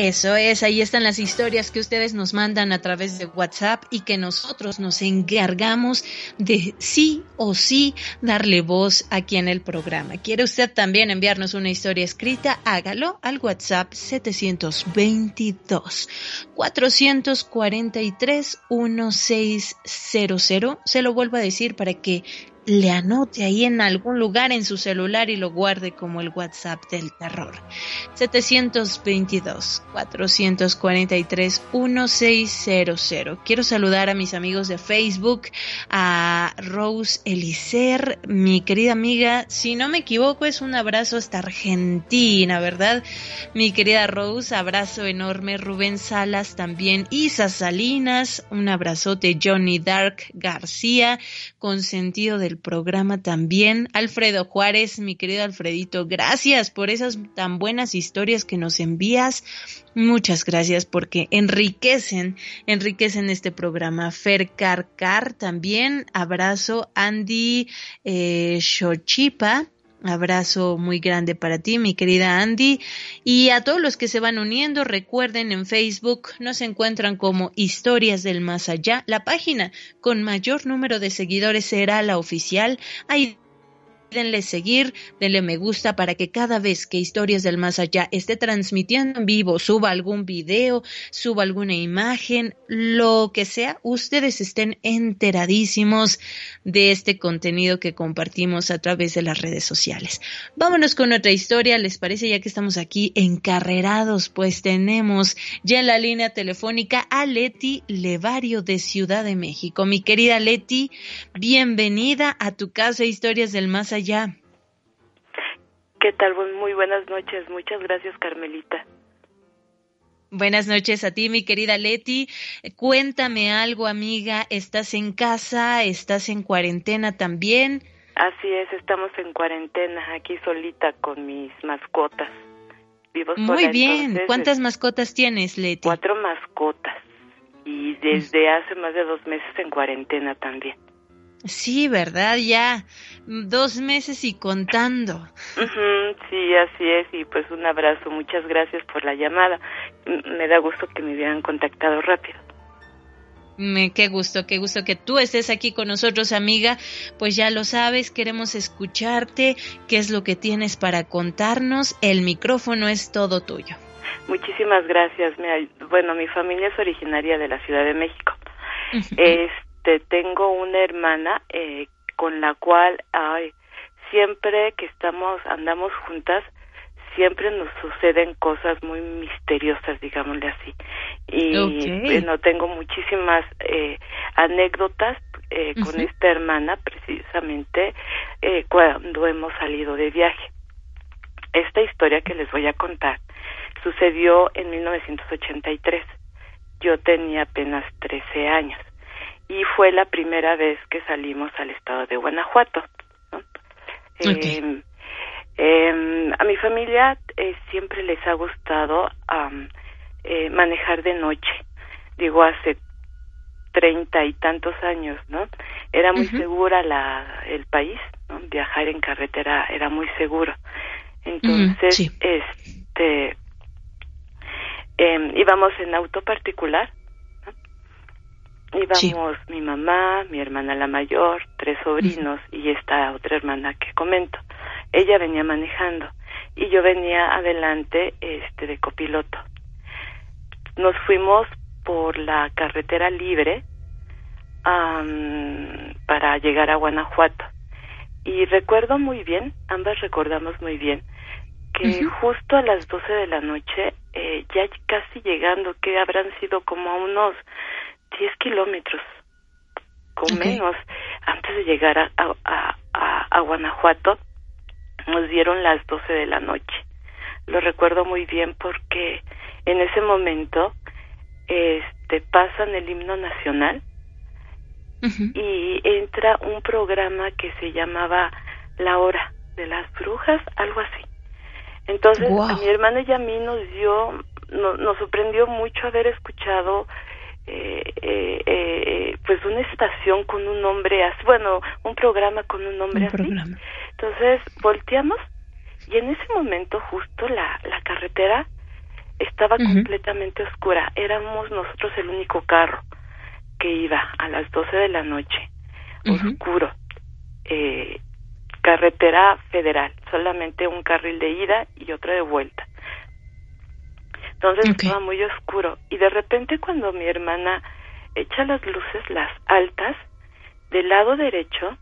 Eso es, ahí están las historias que ustedes nos mandan a través de WhatsApp y que nosotros nos encargamos de sí o sí darle voz aquí en el programa. ¿Quiere usted también enviarnos una historia escrita? Hágalo al WhatsApp 722 443 1600. Se lo vuelvo a decir para que le anote ahí en algún lugar en su celular y lo guarde como el WhatsApp del terror. 722-443-1600. Quiero saludar a mis amigos de Facebook, a Rose Elicer, mi querida amiga, si no me equivoco es un abrazo hasta Argentina, ¿verdad? Mi querida Rose, abrazo enorme, Rubén Salas también, Isa Salinas, un abrazote, Johnny Dark García, con sentido del programa también. Alfredo Juárez, mi querido Alfredito, gracias por esas tan buenas historias que nos envías. Muchas gracias porque enriquecen, enriquecen este programa. Fer Carcar también, abrazo. Andy eh, Abrazo muy grande para ti, mi querida Andy. Y a todos los que se van uniendo, recuerden en Facebook nos encuentran como Historias del Más Allá. La página con mayor número de seguidores será la oficial. Denle seguir, denle me gusta para que cada vez que Historias del Más Allá esté transmitiendo en vivo, suba algún video, suba alguna imagen, lo que sea, ustedes estén enteradísimos de este contenido que compartimos a través de las redes sociales. Vámonos con otra historia, ¿les parece? Ya que estamos aquí encarrerados, pues tenemos ya en la línea telefónica a Leti Levario de Ciudad de México. Mi querida Leti, bienvenida a tu casa Historias del Más Allá ya. ¿Qué tal? Muy buenas noches. Muchas gracias, Carmelita. Buenas noches a ti, mi querida Leti. Cuéntame algo, amiga. ¿Estás en casa? ¿Estás en cuarentena también? Así es, estamos en cuarentena, aquí solita con mis mascotas. Vivo Muy bien. ¿Cuántas mascotas tienes, Leti? Cuatro mascotas. Y desde hace más de dos meses en cuarentena también. Sí, ¿verdad? Ya dos meses y contando. sí, así es. Y pues un abrazo. Muchas gracias por la llamada. Me da gusto que me hubieran contactado rápido. Me, qué gusto, qué gusto que tú estés aquí con nosotros, amiga. Pues ya lo sabes, queremos escucharte. ¿Qué es lo que tienes para contarnos? El micrófono es todo tuyo. Muchísimas gracias. Bueno, mi familia es originaria de la Ciudad de México. Es este, tengo una hermana eh, con la cual ay, siempre que estamos andamos juntas siempre nos suceden cosas muy misteriosas digámosle así. Y bueno tengo muchísimas eh, anécdotas eh, con esta hermana precisamente eh, cuando hemos salido de viaje. Esta historia que les voy a contar sucedió en 1983 yo tenía apenas 13 años y fue la primera vez que salimos al estado de Guanajuato. Em, em, a mi familia eh, siempre les ha gustado eh, manejar de noche. Digo, hace treinta y tantos años, ¿no? Era muy segura la, el país, ¿no? Viajar en carretera era muy seguro. Entonces, este, eh, íbamos en auto particular, íbamos mi mamá, mi hermana la mayor, tres sobrinos y esta otra hermana que comento. Ella venía manejando y yo venía adelante este de copiloto. Nos fuimos por la carretera libre para llegar a Guanajuato. Y recuerdo muy bien, ambas recordamos muy bien, que justo a las 12 de la noche, eh, ya casi llegando, que habrán sido como unos 10 kilómetros, con menos, antes de llegar a, a, a, a Guanajuato, nos dieron las 12 de la noche. Lo recuerdo muy bien porque en ese momento este pasan el himno nacional y entra un programa que se llamaba La Hora de las Brujas, algo así. Entonces, a mi hermana y a mí nos dio, nos sorprendió mucho haber escuchado eh, eh, eh, pues una estación con un nombre así, bueno, un programa con un nombre así. Entonces volteamos y en ese momento justo la, la carretera estaba completamente oscura. Éramos nosotros el único carro que iba a las 12 de la noche, oscuro. Eh, carretera federal, solamente un carril de ida y otro de vuelta. Entonces estaba muy oscuro. Y de repente cuando mi hermana echa las luces, las altas, del lado derecho,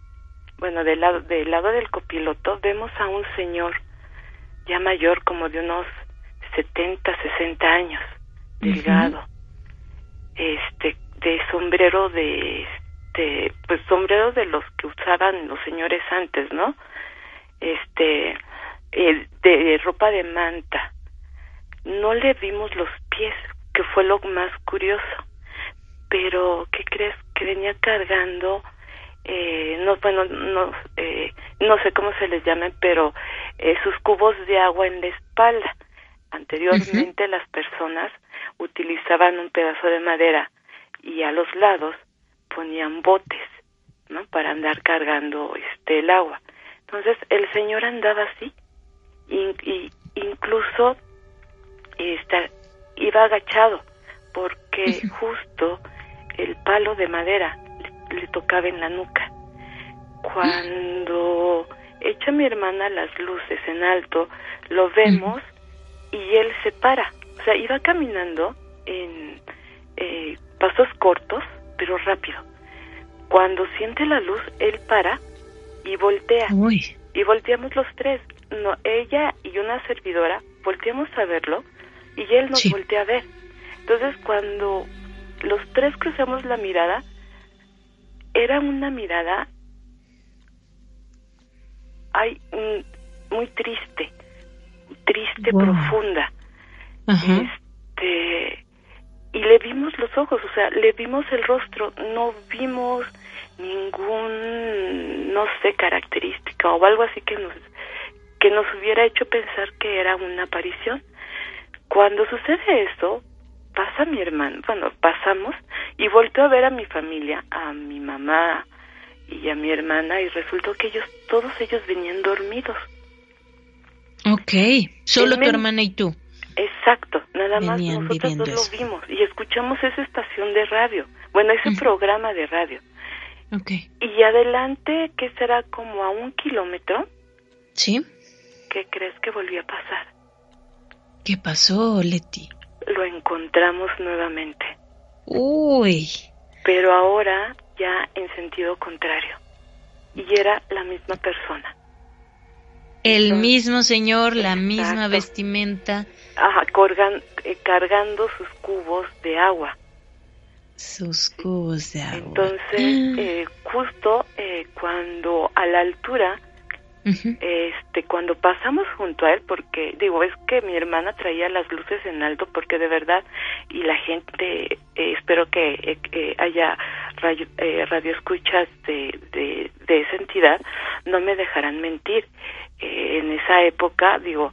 bueno, del lado, del lado del copiloto, vemos a un señor ya mayor, como de unos 70, 60 años, delgado, este, de sombrero de, este, pues sombrero de los que usaban los señores antes, ¿no? Este, eh, de ropa de manta, no le vimos los pies, que fue lo más curioso. Pero, ¿qué crees? Que venía cargando, eh, no, bueno, no, eh, no sé cómo se les llamen, pero eh, sus cubos de agua en la espalda. Anteriormente las personas utilizaban un pedazo de madera y a los lados ponían botes, ¿no? Para andar cargando este el agua. Entonces el señor andaba así y, y incluso está, iba agachado porque justo el palo de madera le, tocaba en la nuca. Cuando echa mi hermana las luces en alto, lo vemos y él se para. O sea, iba caminando en eh, pasos cortos, pero rápido. Cuando siente la luz, él para y voltea. Y volteamos los tres. No, ella y una servidora volteamos a verlo y él nos voltea a ver. Entonces cuando los tres cruzamos la mirada, era una mirada ay, muy triste, triste, profunda. Este y le vimos los ojos, o sea, le vimos el rostro, no vimos ningún no sé característica o algo así que nos que nos hubiera hecho pensar que era una aparición. Cuando sucede eso, pasa mi hermano, bueno, pasamos y volteo a ver a mi familia, a mi mamá y a mi hermana y resultó que ellos, todos ellos venían dormidos. Ok, solo tu hermana y tú. Exacto, nada más nosotros dos lo vimos y escuchamos esa estación de radio, bueno, ese programa de radio. Okay. Y adelante, ¿qué será como a un kilómetro? Sí. ¿Qué crees que volvió a pasar? ¿Qué pasó, Leti? Lo encontramos nuevamente. Uy. Pero ahora ya en sentido contrario. Y era la misma persona. El mismo señor, la misma vestimenta. Ajá, eh, cargando sus cubos de agua. Sus cubos de agua. Entonces, eh, justo eh, cuando a la altura este cuando pasamos junto a él porque digo es que mi hermana traía las luces en alto porque de verdad y la gente eh, espero que eh, haya radio, eh, escuchas de, de, de, esa entidad no me dejarán mentir. En esa época digo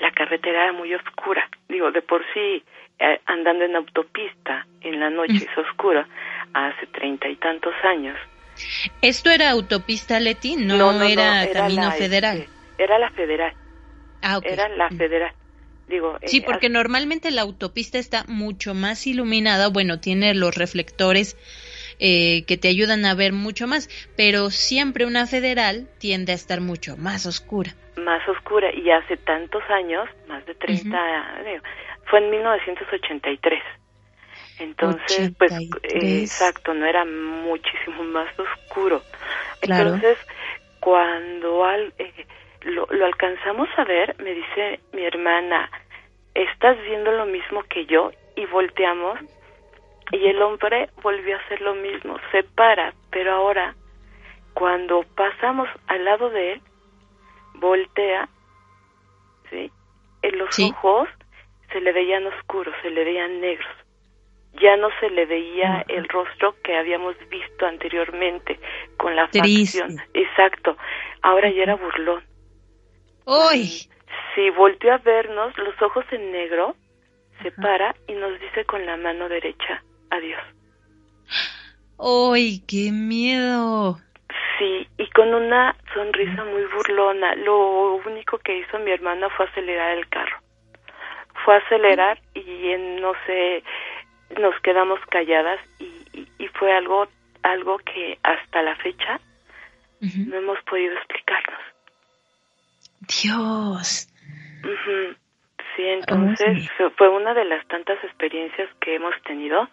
la carretera era muy oscura. Digo de por sí eh, andando en autopista en la noche, es oscura, hace treinta y tantos años. ¿Esto era autopista Leti? No, era, camino federal. Este, era la federal. Ah, Era la federal. Digo, sí, eh, porque normalmente la autopista está mucho más iluminada, bueno, tiene los reflectores eh, que te ayudan a ver mucho más, pero siempre una federal tiende a estar mucho más oscura. Más oscura, y hace tantos años, más de 30, fue en 1983. Entonces, pues, eh, exacto, no era muchísimo más oscuro. Entonces, cuando al, eh, lo, lo alcanzamos a ver, me dice mi hermana, ¿estás viendo lo mismo que yo? Y volteamos y el hombre volvió a hacer lo mismo, se para, pero ahora cuando pasamos al lado de él, voltea, ¿sí? En los ojos se le veían oscuros, se le veían negros. Ya no se le veía el rostro que habíamos visto anteriormente con la facción. Exacto. Ahora ya era burlón. ¡Uy! Sí, volteó a vernos, los ojos en negro, se para y nos dice con la mano derecha, adiós. ¡Ay, qué miedo! Sí, y con una sonrisa muy burlona. Lo único que hizo mi hermana fue acelerar el carro. Fue acelerar y en, no sé, nos quedamos calladas y, fue algo algo que hasta la fecha no hemos podido explicarnos. Dios. Sí, entonces fue una de las tantas experiencias que hemos tenido.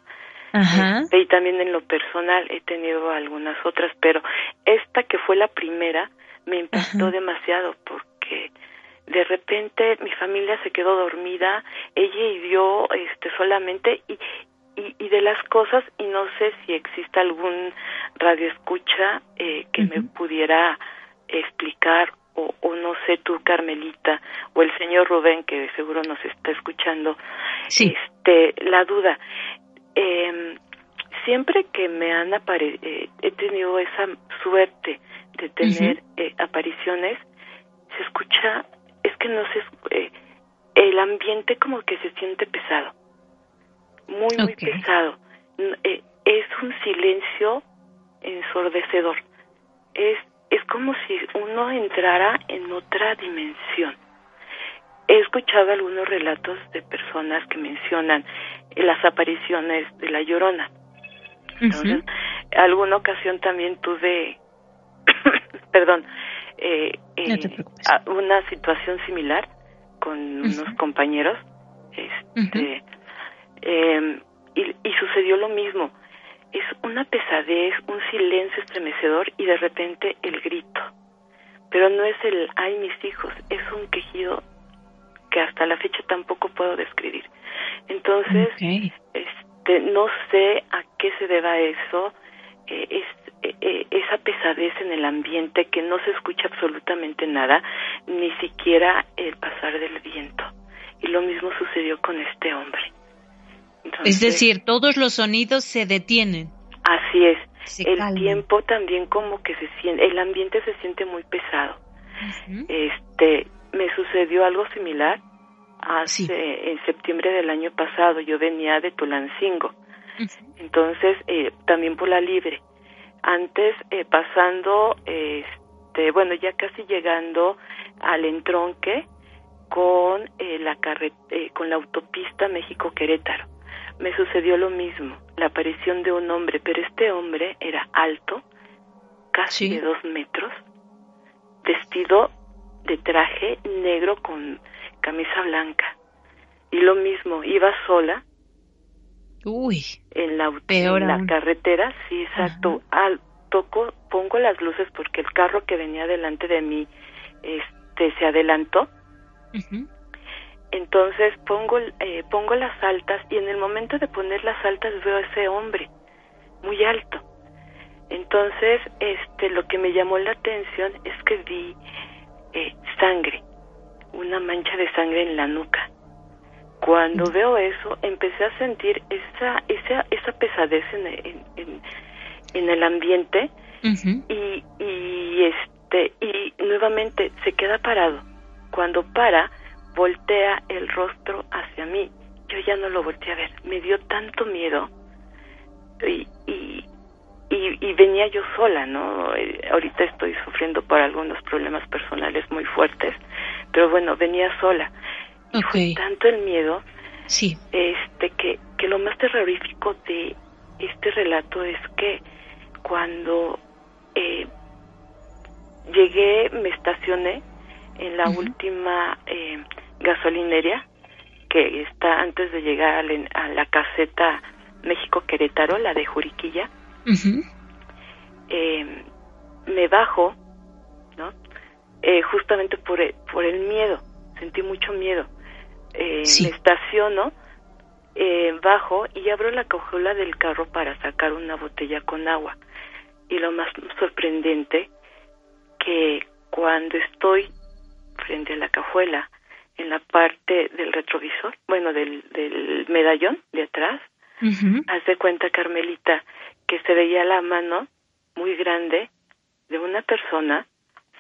Este, y también en lo personal he tenido algunas otras, pero esta que fue la primera me impactó demasiado porque de repente mi familia se quedó dormida, ella y yo este solamente y, y, de las cosas y no sé si existe algún radio escucha eh, que me pudiera explicar o, o, no sé tú Carmelita o el señor Rubén que seguro nos está escuchando sí. este la duda. Eh, siempre que me han apare eh, he tenido esa suerte de tener eh, apariciones, se escucha, es que no sé, eh, el ambiente como que se siente pesado, muy, muy pesado. Eh, es un silencio ensordecedor. Es, es como si uno entrara en otra dimensión. He escuchado algunos relatos de personas que mencionan las apariciones de la llorona. Entonces, alguna ocasión también tuve, perdón, eh, eh una situación similar con unos compañeros, este, em, y, y sucedió lo mismo. Es una pesadez, un silencio estremecedor y de repente el grito. Pero no es el ay mis hijos, es un quejido que hasta la fecha tampoco puedo describir. Entonces, este, no sé a qué se deba eso, eh, es, eh, eh, esa pesadez en el ambiente que no se escucha absolutamente nada, ni siquiera el pasar del viento. Y lo mismo sucedió con este hombre. Es decir, todos los sonidos se detienen. Así es. el tiempo también como que se siente, el ambiente se siente muy pesado. Este, me sucedió algo similar hace en septiembre del año pasado. Yo venía de Tulancingo, entonces eh, también por la libre. Antes eh, pasando, este, bueno, ya casi llegando al entronque con eh, la con la autopista México Querétaro. Me sucedió lo mismo, la aparición de un hombre, pero este hombre era alto, casi de dos metros, vestido de traje negro con camisa blanca. Y lo mismo, iba sola. Uy. En la, en la carretera, sí, exacto. Al, toco, pongo las luces porque el carro que venía delante de mí este, se adelantó. Entonces pongo, eh, pongo las altas y en el momento de poner las altas veo a ese hombre muy alto. Entonces, este, lo que me llamó la atención es que vi eh, sangre, una mancha de sangre en la nuca. Cuando veo eso, empecé a sentir esa, esa, esa pesadez en, en, en, el ambiente y, y, este, y nuevamente se queda parado. Cuando para, voltea el rostro hacia mí yo ya no lo volteé a ver. Me dio tanto miedo y, y, y, venía yo sola, ¿no? Eh, ahorita estoy sufriendo por algunos problemas personales muy fuertes, pero bueno, venía sola. Y fue tanto el miedo sí. este que, que lo más terrorífico de este relato es que cuando eh, llegué, me estacioné en la última eh, gasolinería que está antes de llegar a la, caseta México Querétaro, la de Juriquilla. eh, me bajo, ¿no? Eh, justamente por el, por el miedo, sentí mucho miedo. Eh, Me estaciono, eh, bajo y abro la cajuela del carro para sacar una botella con agua. Y lo más sorprendente, que cuando estoy frente a la cajuela, en la parte del retrovisor, bueno, del, del medallón de atrás, haz de cuenta, Carmelita, que se veía la mano muy grande de una persona,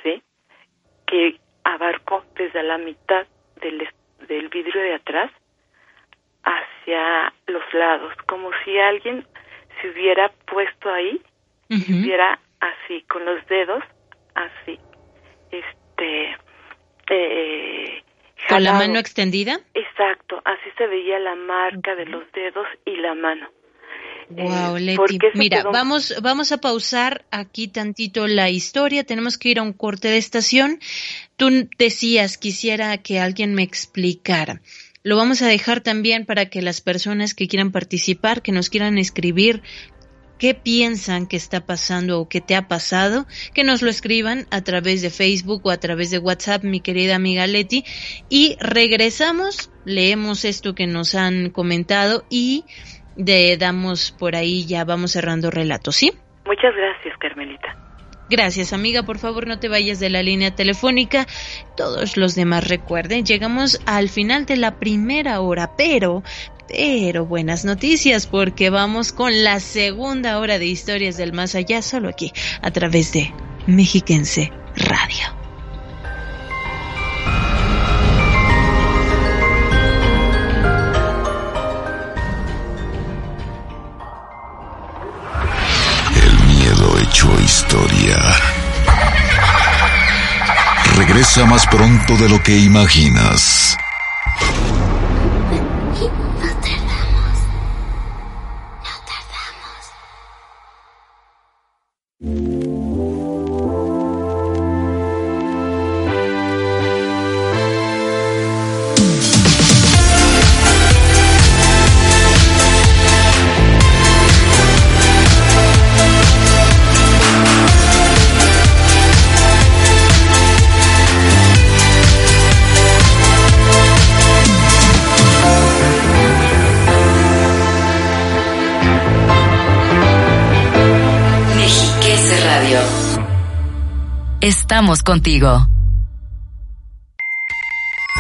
¿sí? Que abarcó desde la mitad del, del vidrio de atrás hacia los lados, como si alguien se hubiera puesto ahí, hubiera así, con los dedos, así, este, eh, ¿Con la mano extendida? Exacto, así se veía la marca de los dedos y la mano. Wow, eh, Leti. Mira, vamos, vamos a pausar aquí tantito la historia. Tenemos que ir a un corte de estación. Tú decías, quisiera que alguien me explicara. Lo vamos a dejar también para que las personas que quieran participar, que nos quieran escribir qué piensan que está pasando o qué te ha pasado, que nos lo escriban a través de Facebook o a través de WhatsApp, mi querida amiga Leti. Y regresamos, leemos esto que nos han comentado y de, damos por ahí, ya vamos cerrando relatos, ¿sí? Muchas gracias, Carmelita. Gracias, amiga. Por favor, no te vayas de la línea telefónica. Todos los demás recuerden, llegamos al final de la primera hora, pero, pero buenas noticias porque vamos con la segunda hora de historias del más allá, solo aquí, a través de Mexiquense Radio. historia. Regresa más pronto de lo que imaginas. Estamos contigo.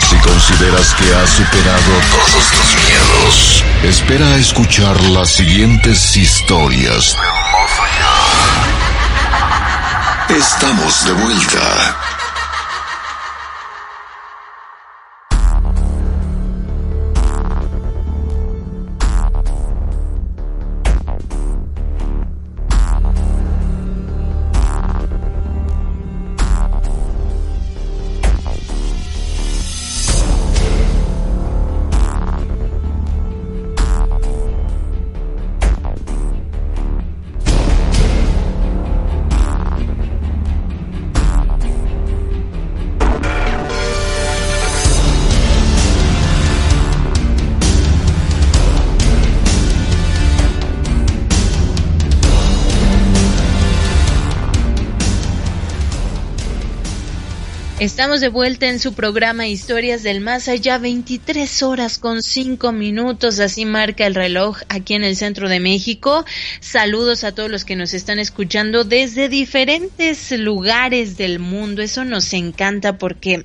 Si consideras que has superado todos tus miedos, espera a escuchar las siguientes historias. Estamos de vuelta. Estamos de vuelta en su programa Historias del Más Allá, 23 horas con 5 minutos, así marca el reloj aquí en el centro de México. Saludos a todos los que nos están escuchando desde diferentes lugares del mundo. Eso nos encanta porque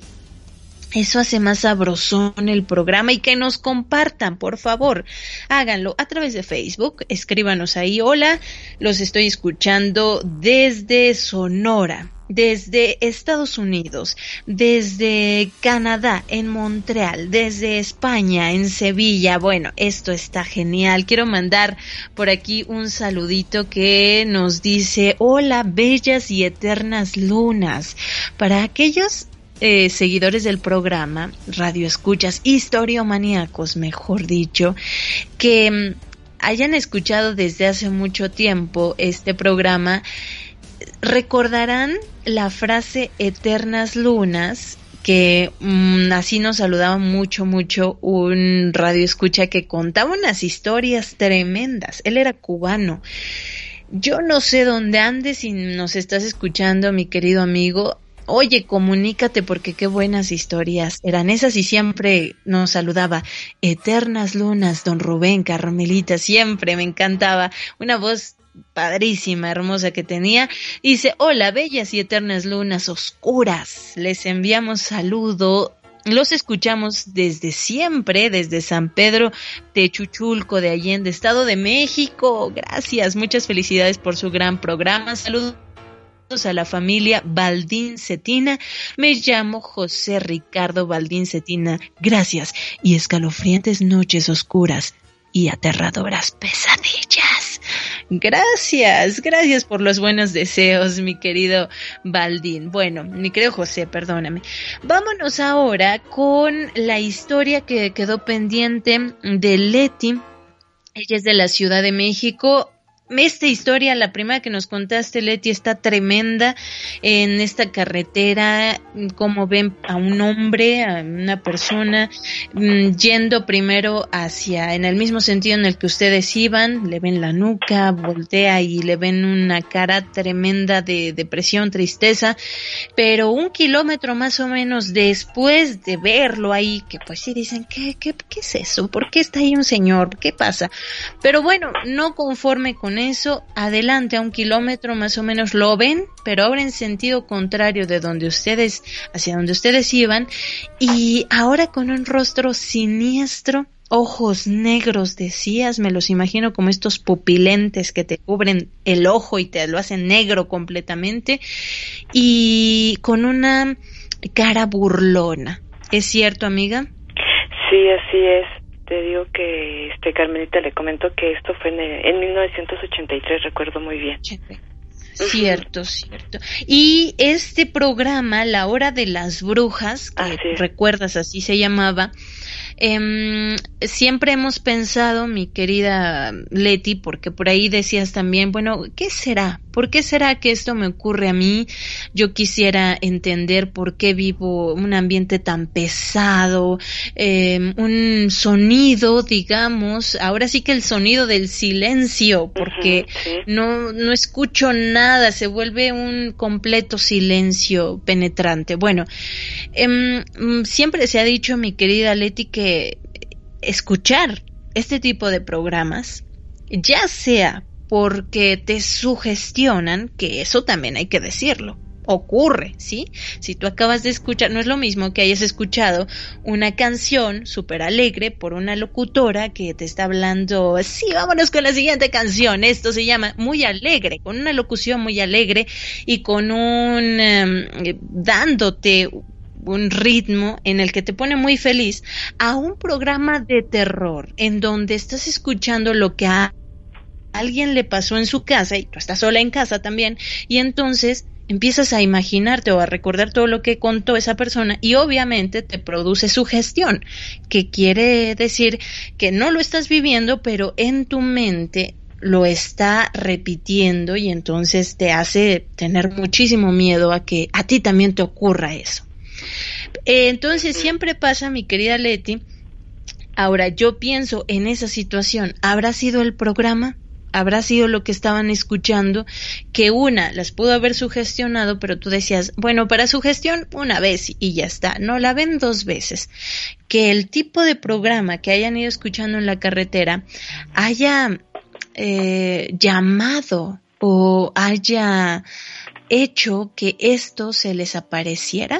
eso hace más sabrosón el programa y que nos compartan, por favor. Háganlo a través de Facebook. Escríbanos ahí. Hola, los estoy escuchando desde Sonora desde Estados Unidos, desde Canadá, en Montreal, desde España, en Sevilla. Bueno, esto está genial. Quiero mandar por aquí un saludito que nos dice, hola, bellas y eternas lunas. Para aquellos eh, seguidores del programa, radio escuchas, historiomaníacos, mejor dicho, que mm, hayan escuchado desde hace mucho tiempo este programa, recordarán la frase eternas lunas que mm, así nos saludaba mucho, mucho un radio escucha que contaba unas historias tremendas. Él era cubano. Yo no sé dónde andes si nos estás escuchando, mi querido amigo. Oye, comunícate porque qué buenas historias eran esas y siempre nos saludaba. Eternas lunas, don Rubén, Carmelita, siempre me encantaba. Una voz padrísima, hermosa que tenía. Dice, hola, bellas y eternas lunas oscuras. Les enviamos saludo. Los escuchamos desde siempre, desde San Pedro de Chuchulco, de Allende, Estado de México. Gracias, muchas felicidades por su gran programa. Saludos a la familia Baldín Cetina. Me llamo José Ricardo Baldín Cetina. Gracias y escalofriantes noches oscuras y aterradoras pesadillas. Gracias, gracias por los buenos deseos, mi querido Baldín. Bueno, mi querido José, perdóname. Vámonos ahora con la historia que quedó pendiente de Leti. Ella es de la Ciudad de México esta historia, la primera que nos contaste, Leti, está tremenda en esta carretera, como ven a un hombre, a una persona, mm, yendo primero hacia, en el mismo sentido en el que ustedes iban, le ven la nuca, voltea y le ven una cara tremenda de depresión, tristeza, pero un kilómetro más o menos después de verlo ahí, que pues sí dicen, ¿qué, qué, qué es eso? ¿Por qué está ahí un señor? ¿Qué pasa? Pero bueno, no conforme con eso, adelante a un kilómetro más o menos lo ven, pero ahora en sentido contrario de donde ustedes, hacia donde ustedes iban, y ahora con un rostro siniestro, ojos negros decías, me los imagino como estos pupilentes que te cubren el ojo y te lo hacen negro completamente, y con una cara burlona. ¿Es cierto, amiga? Sí, así es te digo que este Carmenita le comentó que esto fue en, en 1983, recuerdo muy bien. Cierto, cierto. Y este programa, La Hora de las Brujas, que recuerdas así se llamaba, eh, siempre hemos pensado, mi querida Leti, porque por ahí decías también, bueno, ¿qué será? ¿Por qué será que esto me ocurre a mí? Yo quisiera entender por qué vivo un ambiente tan pesado, eh, un sonido, digamos, ahora sí que el sonido del silencio, porque no, no escucho nada, se vuelve un completo silencio penetrante. Bueno, eh, siempre se ha dicho, mi querida Leti, que escuchar este tipo de programas, ya sea porque te sugestionan, que eso también hay que decirlo, ocurre, ¿sí? Si tú acabas de escuchar, no es lo mismo que hayas escuchado una canción súper alegre por una locutora que te está hablando, sí, vámonos con la siguiente canción, esto se llama muy alegre, con una locución muy alegre y con un, em, dándote un ritmo en el que te pone muy feliz, a un programa de terror en donde estás escuchando lo que a alguien le pasó en su casa y tú estás sola en casa también y entonces empiezas a imaginarte o a recordar todo lo que contó esa persona y obviamente te produce sugestión, que quiere decir que no lo estás viviendo, pero en tu mente lo está repitiendo y entonces te hace tener muchísimo miedo a que a ti también te ocurra eso. Eh, entonces siempre pasa, mi querida Leti, ahora yo pienso en esa situación, ¿habrá sido el programa? habrá sido lo que estaban escuchando, que una las pudo haber sugestionado, pero tú decías, bueno, para sugestión una vez y ya está, no la ven dos veces. Que el tipo de programa que hayan ido escuchando en la carretera haya eh, llamado o haya hecho que esto se les apareciera.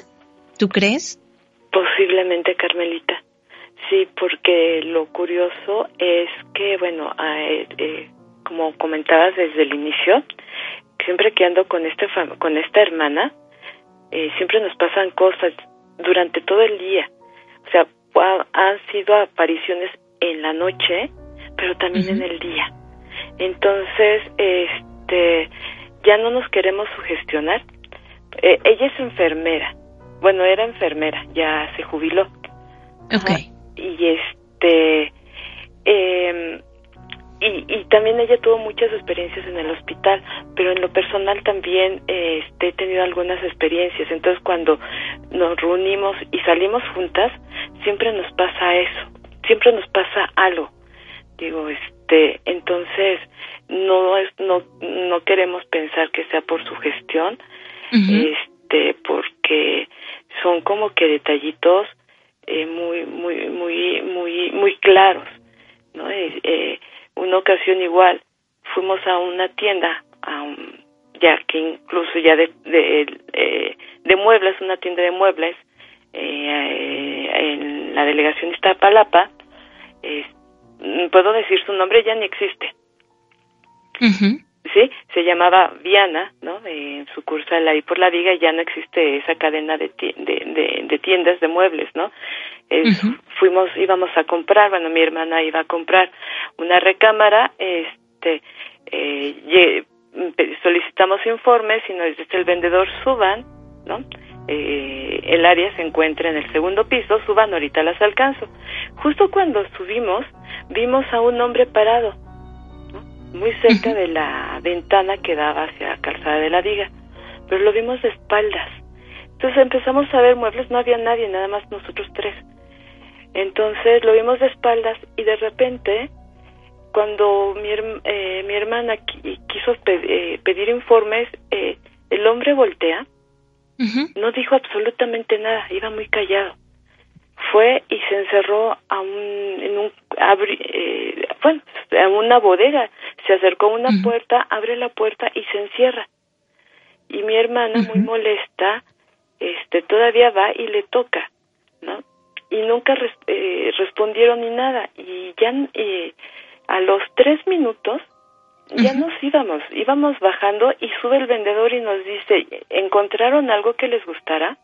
¿Tú crees? Posiblemente, Carmelita. Sí, porque lo curioso es que, bueno, eh, como comentabas desde el inicio, siempre que ando con este con esta hermana, eh, siempre nos pasan cosas durante todo el día. O sea, han sido apariciones en la noche, pero también en el día. Entonces, este, ya no nos queremos sugestionar. Eh, ella es enfermera. Bueno, era enfermera, ya se jubiló. Okay. Y este, eh, y, y también ella tuvo muchas experiencias en el hospital, pero en lo personal también este, he tenido algunas experiencias. Entonces cuando nos reunimos y salimos juntas, siempre nos pasa eso, siempre nos pasa algo. Digo, este, entonces no es, no, no queremos pensar que sea por su gestión, este, porque son como que detallitos eh, muy, muy, muy, muy, muy claros, ¿no? Eh, una ocasión igual fuimos a una tienda, a ya que incluso ya de, de, eh, de muebles, una tienda de muebles, eh, en la delegación Iztapalapa, puedo decir su nombre, ya ni existe. Sí, se llamaba Viana, ¿no? En sucursal ahí por la viga ya no existe esa cadena de, de, de, tiendas de muebles, ¿no? Fuimos, íbamos a comprar, bueno, mi hermana iba a comprar una recámara, este, eh, solicitamos informes y nos dice el vendedor suban, ¿no? Eh, el área se encuentra en el segundo piso, suban, ahorita las alcanzo. Justo cuando subimos, vimos a un hombre parado, muy cerca de la ventana que daba hacia Calzada de la Viga, pero lo vimos de espaldas. Entonces empezamos a ver muebles, no había nadie, nada más nosotros tres. Entonces lo vimos de espaldas y de repente, cuando mi, eh, mi hermana quiso eh, pedir informes, eh, el hombre voltea, no dijo absolutamente nada, iba muy callado. Fue y se encerró a un, en un, bueno, a una bodega, se acercó a una puerta, abre la puerta y se encierra. Y mi hermana, muy molesta, este, todavía va y le toca, ¿no? y nunca eh, respondieron ni nada y ya eh, a los tres minutos ya nos íbamos, íbamos bajando y sube el vendedor y nos dice, ¿encontraron algo que les gustara?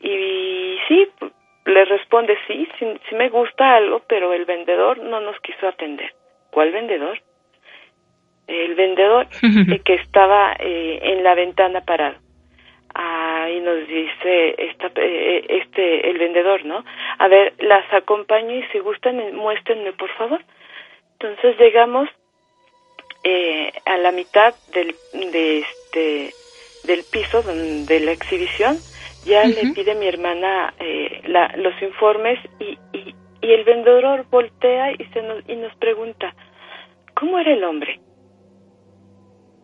Y sí, le responde, sí, sí, me gusta algo, pero el vendedor no nos quiso atender. ¿Cuál vendedor? El vendedor que estaba eh, en la ventana parado y nos dice esta, eh, este el vendedor, ¿no? A ver, las acompaño y si gustan muéstrenme por favor. Entonces llegamos eh, a la mitad del de este del piso de la exhibición ya le pide mi hermana eh, la, los informes y, y, y el vendedor voltea y se nos y nos pregunta cómo era el hombre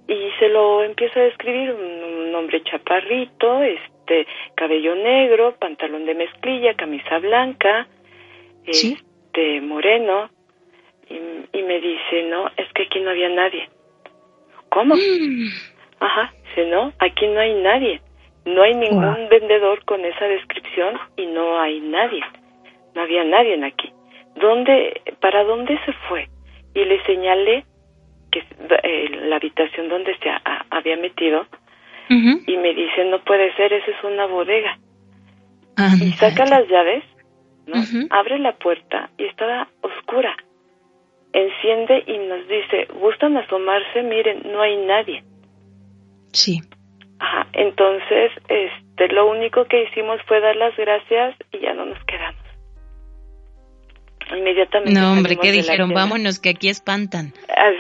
y se lo empieza a describir un, hombre chaparrito, este cabello negro, pantalón de mezclilla, camisa blanca, este moreno y, me dice, "No, es que aquí no había nadie." ¿Cómo? Mm. Ajá, dice, "No, aquí no hay nadie. No hay ningún vendedor con esa descripción y no hay nadie. No había nadie aquí. ¿Dónde para dónde se fue?" Y le señalé eh, la habitación donde se había metido y me dice, no puede ser, esa es una bodega. y saca las llaves, ¿no? Abre la puerta y estaba oscura. Enciende y nos dice, ¿gustan asomarse? Miren, no hay nadie. Sí. Ajá, entonces, este, lo único que hicimos fue dar las gracias y ya no nos quedamos. Inmediatamente. No, hombre, ¿qué dijeron? Vámonos, que aquí espantan.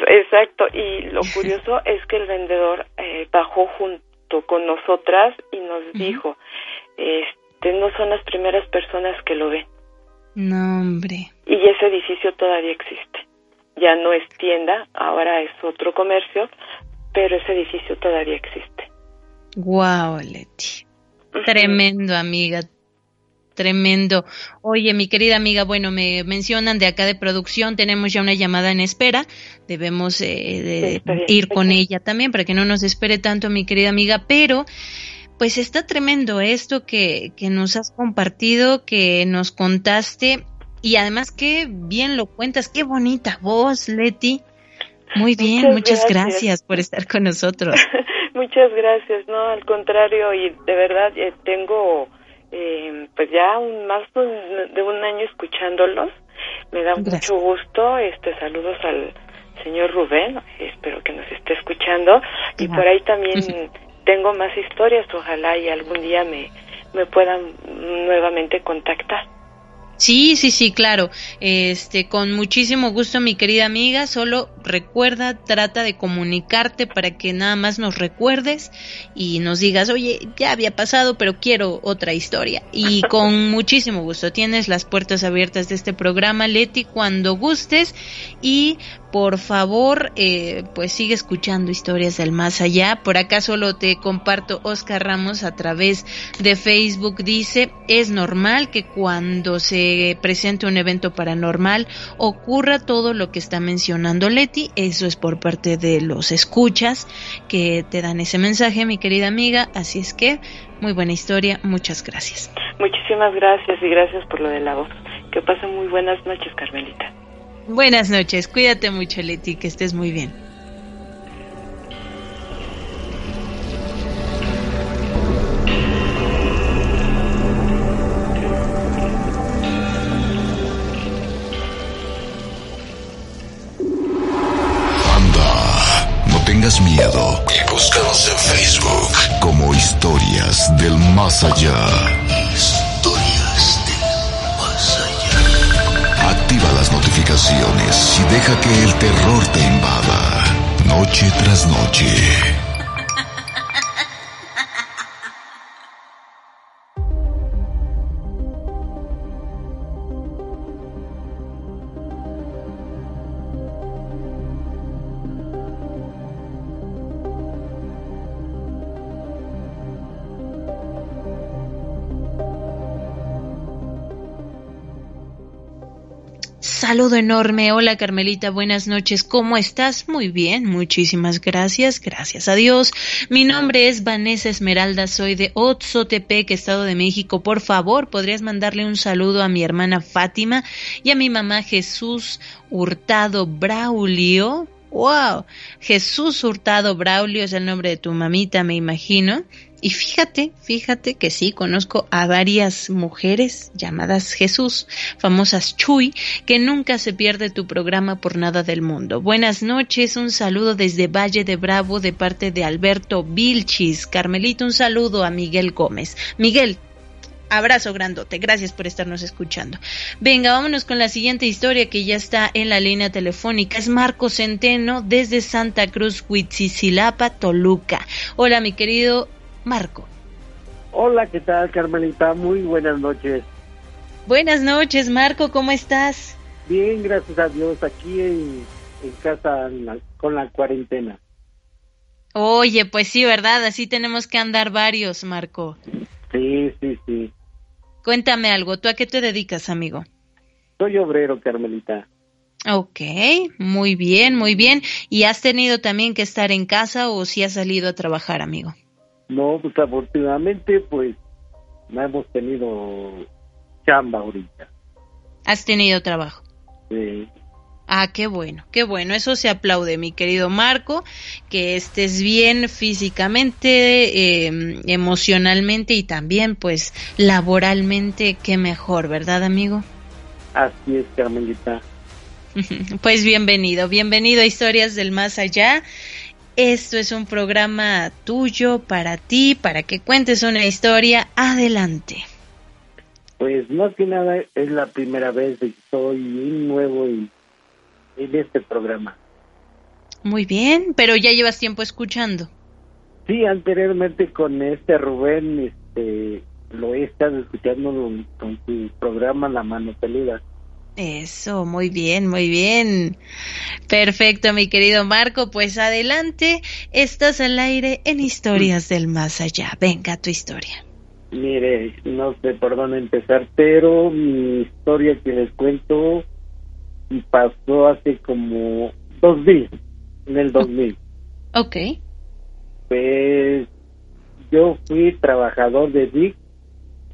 Exacto, y lo curioso es que el vendedor eh, bajó junto con nosotras y nos dijo, este, no son las primeras personas que lo ven. No, hombre. Y ese edificio todavía existe. Ya no es tienda, ahora es otro comercio, pero ese edificio todavía existe. Wow, Leti. Tremendo, amiga. Tremendo. Oye, mi querida amiga, bueno, me mencionan de acá de producción, tenemos ya una llamada en espera, debemos eh, ir con ella también para que no nos espere tanto, mi querida amiga, pero pues está tremendo esto que, que nos has compartido, que nos contaste y además qué bien lo cuentas, qué bonita voz, Leti. Muy bien, muchas, gracias. por estar con nosotros. muchas gracias, no, al contrario, y de verdad eh, tengo eh, pues ya un, más de un año escuchándolos. Me da mucho gusto, este saludos al señor Rubén, espero que nos esté escuchando y por ahí también tengo más historias, ojalá y algún día me me puedan nuevamente contactar. Sí, sí, sí, claro. Este, con muchísimo gusto, mi querida amiga. Solo recuerda, trata de comunicarte para que nada más nos recuerdes y nos digas, oye, ya había pasado, pero quiero otra historia. Y con muchísimo gusto. Tienes las puertas abiertas de este programa, Leti, cuando gustes. Y por favor, eh, pues sigue escuchando historias del más allá. Por acá solo te comparto Oscar Ramos a través de Facebook. Dice, es normal que cuando se presente un evento paranormal ocurra todo lo que está mencionando Leti. Eso es por parte de los escuchas que te dan ese mensaje, mi querida amiga. Así es que, muy buena historia. Muchas gracias. Muchísimas gracias y gracias por lo de la voz. Que pasen muy buenas noches, Carmelita. Buenas noches, cuídate mucho Leti, que estés muy bien. Anda, no tengas miedo y búscanos en Facebook como historias del más allá. Notificaciones y deja que el terror te invada. Noche tras noche. Saludo enorme. Hola Carmelita, buenas noches. ¿Cómo estás? Muy bien, muchísimas gracias. Gracias a Dios. Mi nombre es Vanessa Esmeralda, soy de Otzotepec, Estado de México. Por favor, ¿podrías mandarle un saludo a mi hermana Fátima y a mi mamá Jesús Hurtado Braulio? ¡Wow! Jesús Hurtado Braulio es el nombre de tu mamita, me imagino. Y fíjate, fíjate que sí, conozco a varias mujeres llamadas Jesús, famosas Chuy, que nunca se pierde tu programa por nada del mundo. Buenas noches, un saludo desde Valle de Bravo de parte de Alberto Vilchis. Carmelito, un saludo a Miguel Gómez. Miguel, abrazo grandote. Gracias por estarnos escuchando. Venga, vámonos con la siguiente historia que ya está en la línea telefónica. Es Marco Centeno desde Santa Cruz, Huitzicilapa, Toluca. Hola, mi querido Marco. Hola, ¿qué tal, Carmelita? Muy buenas noches. Buenas noches, Marco, ¿cómo estás? Bien, gracias a Dios, aquí en, casa con la cuarentena. Oye, pues sí, ¿verdad? Así tenemos que andar varios, Marco. Sí, sí, sí. Cuéntame algo, ¿tú a qué te dedicas, amigo? Soy obrero, Carmelita. Ok, muy bien, muy bien. ¿Y has tenido también que estar en casa o si has salido a trabajar, amigo? No, pues afortunadamente, pues no hemos tenido chamba ahorita. ¿Has tenido trabajo? Sí. Ah, qué bueno, qué bueno, eso se aplaude, mi querido Marco, que estés bien físicamente, em, emocionalmente y también, pues, laboralmente, qué mejor, ¿verdad, amigo? Así es, Carmelita. Pues bienvenido, bienvenido a Historias del Más Allá. Esto es un programa tuyo, para ti, para que cuentes una historia. Adelante. Pues más que nada es la primera vez que estoy nuevo en, este programa. Muy bien, pero ya llevas tiempo escuchando. Sí, anteriormente con este Rubén, este, lo he estado escuchando con su programa La Mano Peluda. Eso, muy bien, muy bien. Perfecto, mi querido Marco. Pues adelante, estás al aire en Historias del Más Allá. Venga, tu historia. Mire, no sé por dónde empezar, pero mi historia que les cuento pasó hace como dos días, en el 2000. Ok. Pues yo fui trabajador de Vic,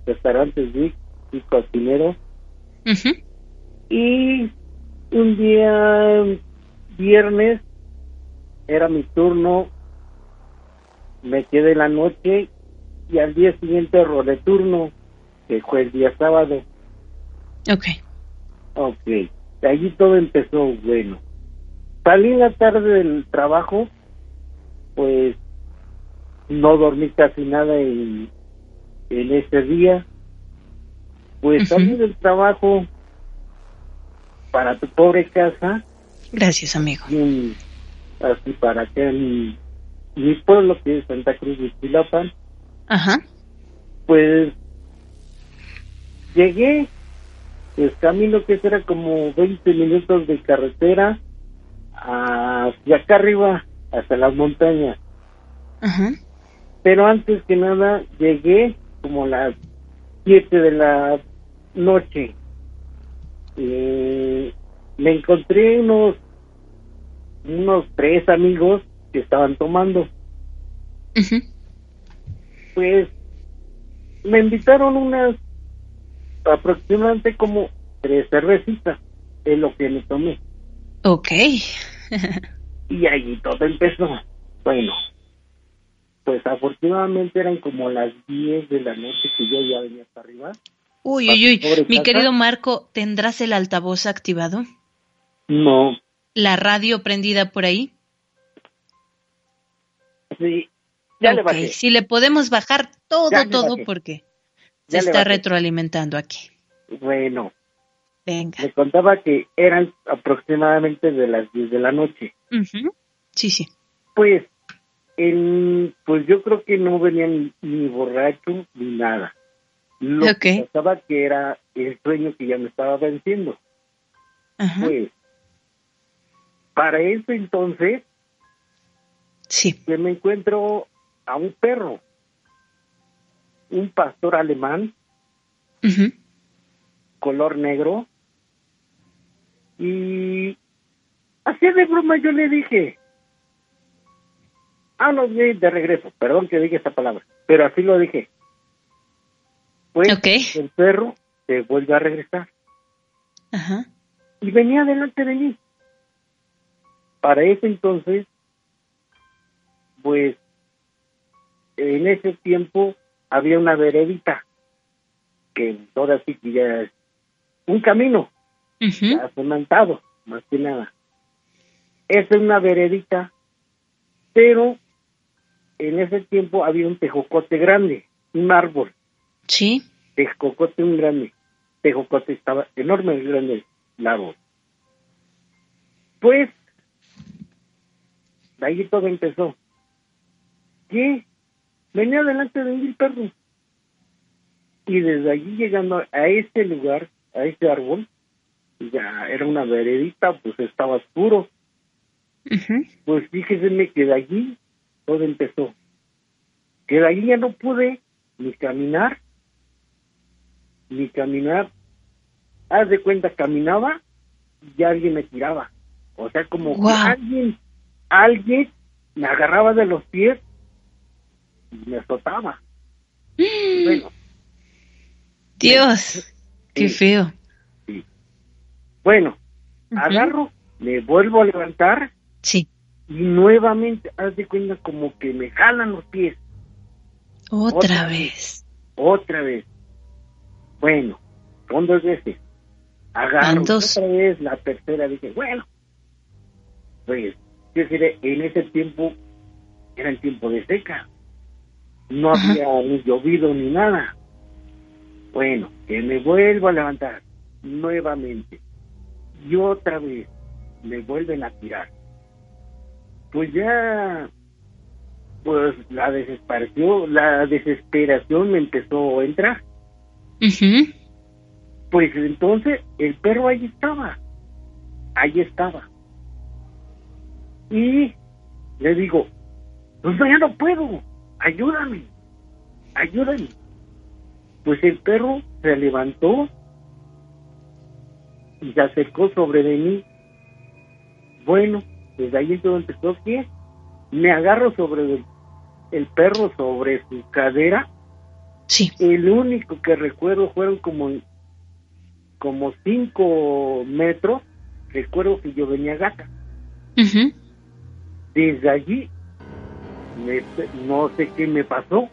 restaurantes Vic, y cocinero. Uh y un día viernes era mi turno, me quedé la noche y al día siguiente rodé turno, que fue el día sábado. Ok. Ok, de allí todo empezó bueno. Salí la tarde del trabajo, pues no dormí casi nada en, en ese día. Pues salí del trabajo para tu pobre casa. Gracias, amigo. así para que mi, mi pueblo, que es Santa Cruz de Chilapan. Ajá. Pues llegué, pues camino que era como 20 minutos de carretera hacia acá arriba, hasta las montañas. Ajá. Pero antes que nada llegué como las 7 de la noche. Eh, me encontré unos unos tres amigos que estaban tomando. Pues me invitaron unas aproximadamente como tres cervecitas, es lo que me tomé. Ok. y allí todo empezó. Bueno, pues afortunadamente eran como las 10 de la noche que yo ya venía hasta arriba. Uy, uy, uy. Mi querido Marco, ¿tendrás el altavoz activado? No. ¿La radio prendida por ahí? Sí, ya le bajé. Si le podemos bajar todo, todo, porque se está retroalimentando aquí. Bueno. Venga. Me contaba que eran aproximadamente de las 10 de la noche. Sí, sí. Pues, en, pues yo creo que no venían ni borracho ni nada. Lo que pasaba que era el sueño que ya me estaba venciendo. Pues, para ese entonces, sí. que me encuentro a un perro, un pastor alemán, color negro, y así de broma yo le dije, ah, no, de regreso, perdón que diga esta palabra, pero así lo dije. Pues el perro se vuelve a regresar. Ajá. Y venía delante de mí. Para ese entonces, pues, en ese tiempo había una veredita, que ahora sí que ya es un camino, uh más que nada. Es una veredita, pero en ese tiempo había un tejocote grande, un árbol. Sí. Tejocote un grande. Tejocote estaba enorme, grande árbol. Pues ahí todo empezó. ¿Qué? Venía delante de mí perro. Y desde allí llegando a este lugar, a este árbol, ya era una veredita, pues estaba oscuro. Pues fíjese que de allí todo empezó. Que de allí ya no pude ni caminar, ni caminar. Haz de cuenta, caminaba y alguien me tiraba. O sea, como que alguien alguien me agarraba de los pies y me azotaba. Bueno. Dios, qué feo. Sí. Bueno, agarro, me vuelvo a levantar. Sí. Y nuevamente, haz de cuenta como que me jalan los pies. Otra, vez. Otra vez. Bueno, son dos veces. Agarro otra vez, la tercera dije, bueno, pues en ese tiempo era el tiempo de seca. No había ni llovido ni nada. Bueno, que me vuelvo a levantar nuevamente. Y otra vez me vuelven a tirar. Pues ya, pues la desesperación, la desesperación me empezó a entrar. Pues entonces el perro ahí estaba. Ahí estaba. Y le digo, pues ya no puedo, ayúdame, ayúdame. Pues el perro se levantó y se acercó sobre de mí. Bueno, desde ahí todo empezó que me agarro sobre el, perro, sobre su cadera. Sí. El único que recuerdo fueron como, como cinco metros. Recuerdo que yo venía gata. desde allí no sé qué me pasó.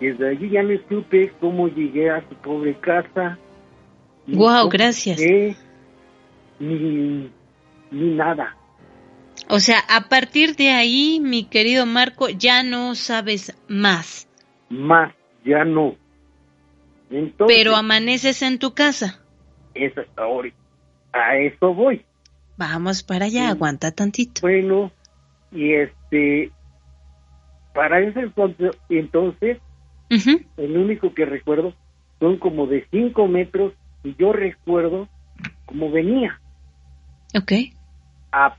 Desde allí ya no supe cómo llegué a su pobre casa. Wow, gracias. ni, ni nada. O sea, a partir de ahí, mi querido Marco, ya no sabes más. Más, ya no. Pero amaneces en tu casa. Eso, ahora, a eso voy. Vamos para allá, aguanta tantito. Bueno, y este, para ese entonces, entonces el único que recuerdo son como de 5 metros y yo recuerdo cómo venía. Ok. A,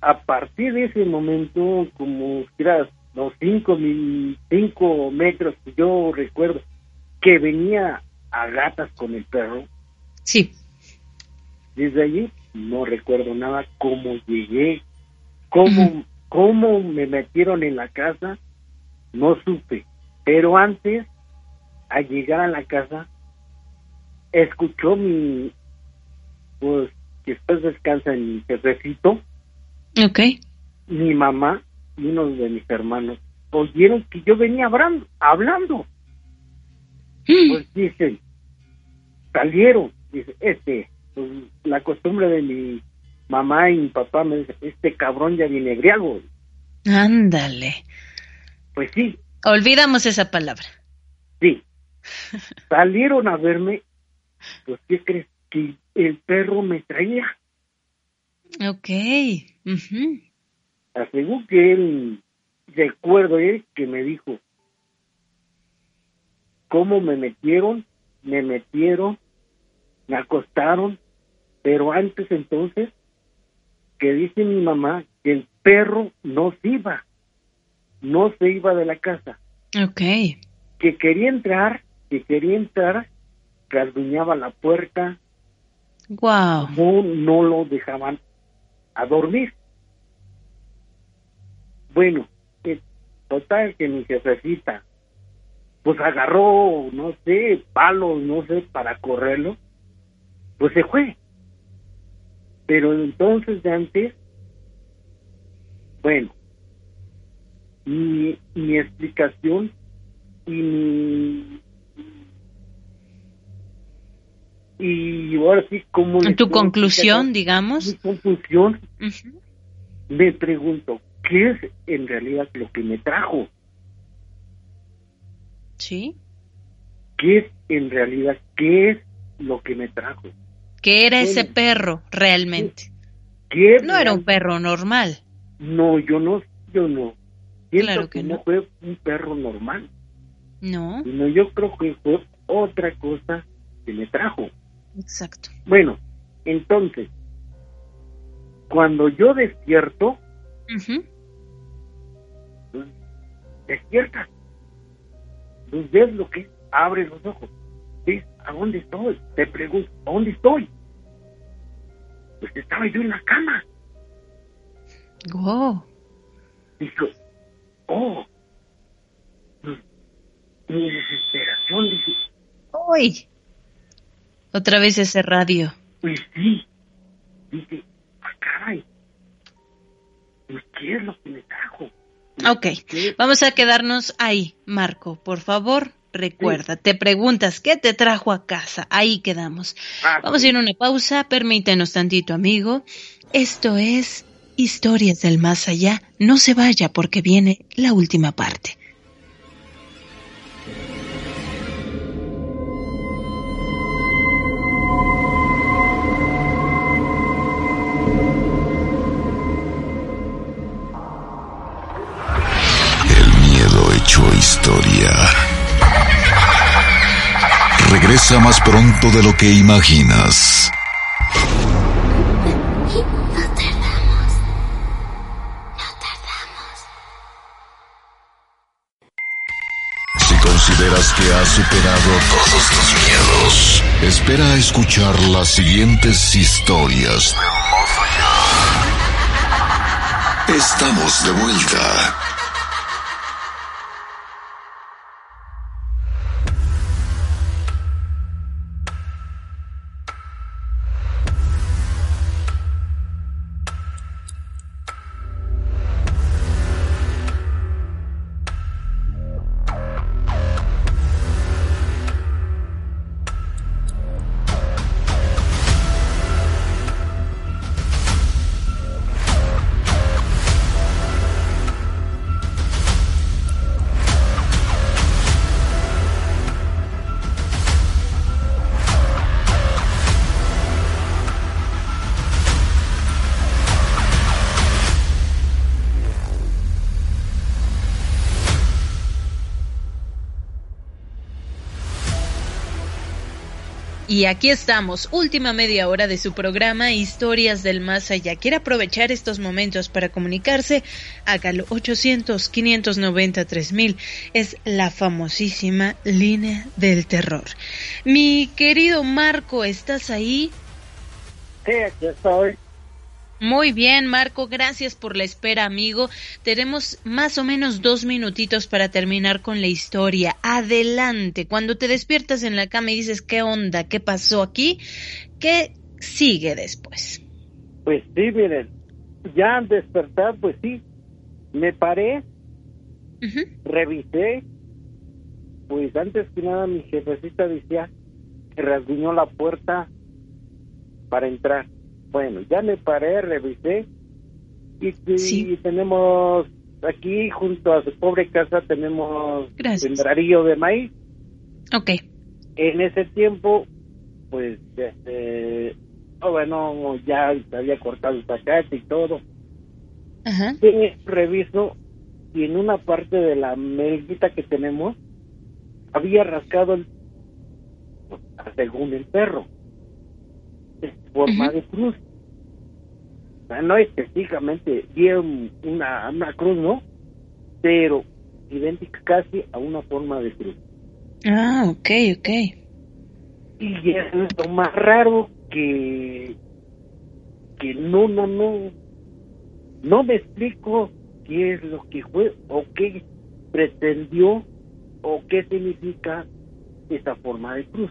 a partir de ese momento, como era los 5 cinco metros que yo recuerdo que venía a gatas con el perro. Sí. Desde allí no recuerdo nada cómo llegué, cómo, cómo me metieron en la casa, no supe. Pero antes, al llegar a la casa, escuchó mi, pues, que después descansa en mi jefecito. Ok. Mi mamá y uno de mis hermanos oyeron que yo venía hablando. hablando. Mm. Pues dicen, salieron, dice, este, pues, la costumbre de mi mamá y mi papá me dice, este cabrón ya viene griego. Ándale. Pues sí. Olvidamos esa palabra. Sí. Salieron a verme, pues ¿qué crees? Que el perro me traía. Ok. Aseguro que él, recuerdo él que me dijo, ¿cómo me metieron? Me metieron, me acostaron, pero antes entonces, que dice mi mamá que el perro no se iba, no se iba de la casa. Ok. Que quería entrar, que quería entrar, rasguñaba la puerta. Wow. No, no lo dejaban a dormir. Bueno, eh, total que mi jefecita, pues agarró, no sé, palos, no sé, para correrlo, pues se fue. Pero entonces de antes, bueno, mi, mi explicación y mi y ahora sí como tu conclusión digamos mi conclusión. Me pregunto qué es en realidad lo que me trajo sí. Qué es en realidad qué es lo que me trajo qué era ese perro realmente ¿qué no era un perro normal. No yo no yo no. Claro que, no fue un perro normal. No. No yo creo que fue otra cosa que me trajo Exacto. Bueno, entonces, cuando yo despierto, pues, despierta, pues ves lo que abre los ojos, ves a dónde estoy, te pregunto, ¿a dónde estoy? Pues estaba yo en la cama. Oh. Dijo, oh, pues, mi desesperación, dice, ¡Uy! Otra vez ese radio. Pues sí. Dije, ah, caray. Pues, ¿qué es lo que me trajo? Ok, vamos a quedarnos ahí, Marco. Por favor, recuerda, te preguntas, ¿qué te trajo a casa? Ahí quedamos. Ah, vamos a ir a una pausa, permítenos tantito, amigo. Esto es Historias del Más Allá. No se vaya porque viene la última parte. Regresa más pronto de lo que imaginas. Si consideras que has superado todos tus miedos, espera a escuchar las siguientes historias. Estamos de vuelta. Y aquí estamos, última media hora de su programa Historias del Más Allá. Quiere aprovechar estos momentos para comunicarse, hágalo 800-590-3000. Es la famosísima línea del terror. Mi querido Marco, ¿estás ahí? Sí, aquí estoy. Muy bien, Marco, gracias por la espera, amigo. Tenemos más o menos dos minutitos para terminar con la historia. Adelante, cuando te despiertas en la cama y dices, ¿qué onda? ¿Qué pasó aquí? ¿Qué sigue después? Pues sí, miren, ya al despertar, pues sí, me paré, revisé, pues antes que nada mi jefecita decía que rasguñó la puerta para entrar bueno, ya me paré, revisé y, tenemos aquí junto a su pobre casa tenemos sembrarío de maíz. Ok. En ese tiempo, pues, este, oh, bueno, ya se había cortado el zacate y todo. Ajá. reviso y en una parte de la melguita que tenemos había rascado el, según el perro forma de cruz. no específicamente bien una, una cruz, ¿no? Pero idéntica casi a una forma de cruz. Ah, ok, ok. Y es lo más raro que, que no, no, no, no me explico qué es lo que fue o qué pretendió o qué significa esa forma de cruz.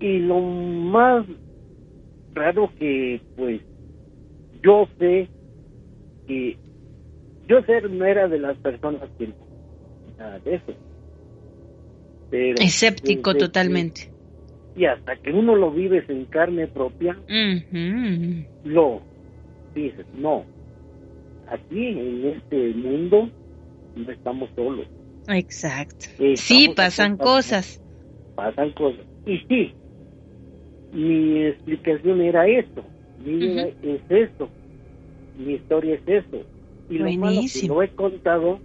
Y lo más raro que, pues, yo sé que yo ser no era de las personas que nada de eso. Pero Escéptico totalmente. y hasta que uno lo vives en carne propia, lo dices, no, aquí en este mundo no estamos solos. Exacto. sí, pasan cosas. Pasan cosas. Y sí, mi explicación era esto, mi vida es esto, mi historia es eso. Y lo malo que lo he contado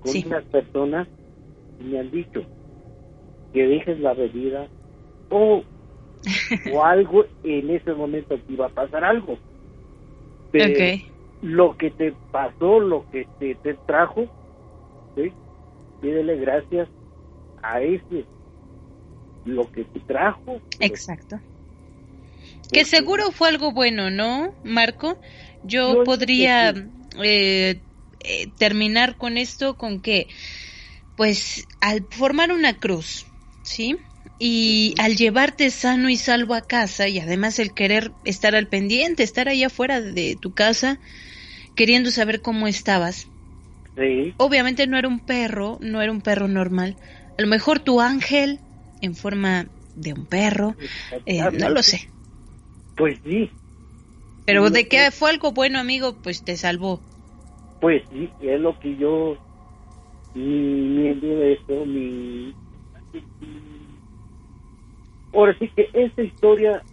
con unas personas me han dicho que dejes la bebida o, o algo en ese momento que iba a pasar algo. Pero lo que te pasó, lo que te, te trajo, ¿sí? pídele gracias a ese lo que te trajo. Exacto. Que seguro fue algo bueno, ¿no, Marco? Yo, podría eh, eh, terminar con esto con que, pues, al formar una cruz, ¿sí? Y al llevarte sano y salvo a casa y además el querer estar al pendiente, estar allá afuera de tu casa, queriendo saber cómo estabas. Sí. Obviamente no era un perro, no era un perro normal. A lo mejor tu ángel en forma de un perro, eh, no lo sé. Pues sí. Pero de que fue algo bueno, amigo, pues te salvó. Pues sí, es lo que yo mi eso, mi ahora sí que esta historia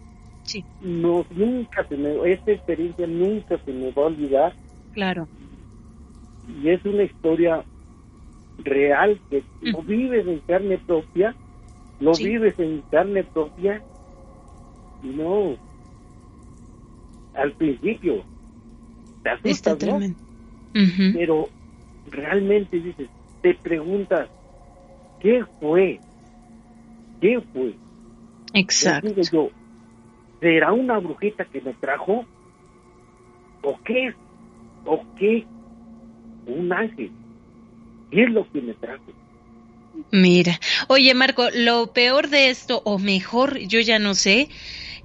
sí. no nunca se me esta experiencia nunca se me va a olvidar claro y es una historia real que lo vives en carne propia lo vives en carne propia y no al principio te asustas, ¿no? Pero realmente dices, te preguntas, ¿qué fue? ¿Qué fue? Exacto. yo, ¿será una brujita que me trajo? ¿O qué? ¿O qué? Un ángel. ¿Qué es lo que me trajo? Mira, oye Marco, lo peor de esto, o mejor, yo ya no sé,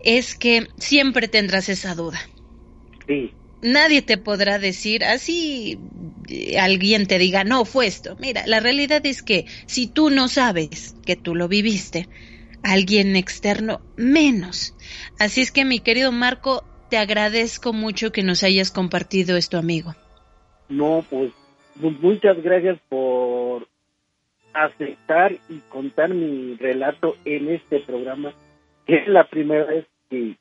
es que siempre tendrás esa duda. Sí. Nadie te podrá decir así alguien te diga, no, fue esto. Mira, la realidad es que si tú no sabes que tú lo viviste, alguien externo menos. Así es que mi querido Marco, te agradezco mucho que nos hayas compartido esto, amigo. No, pues muchas gracias por aceptar y contar mi relato en este programa, que es la primera vez que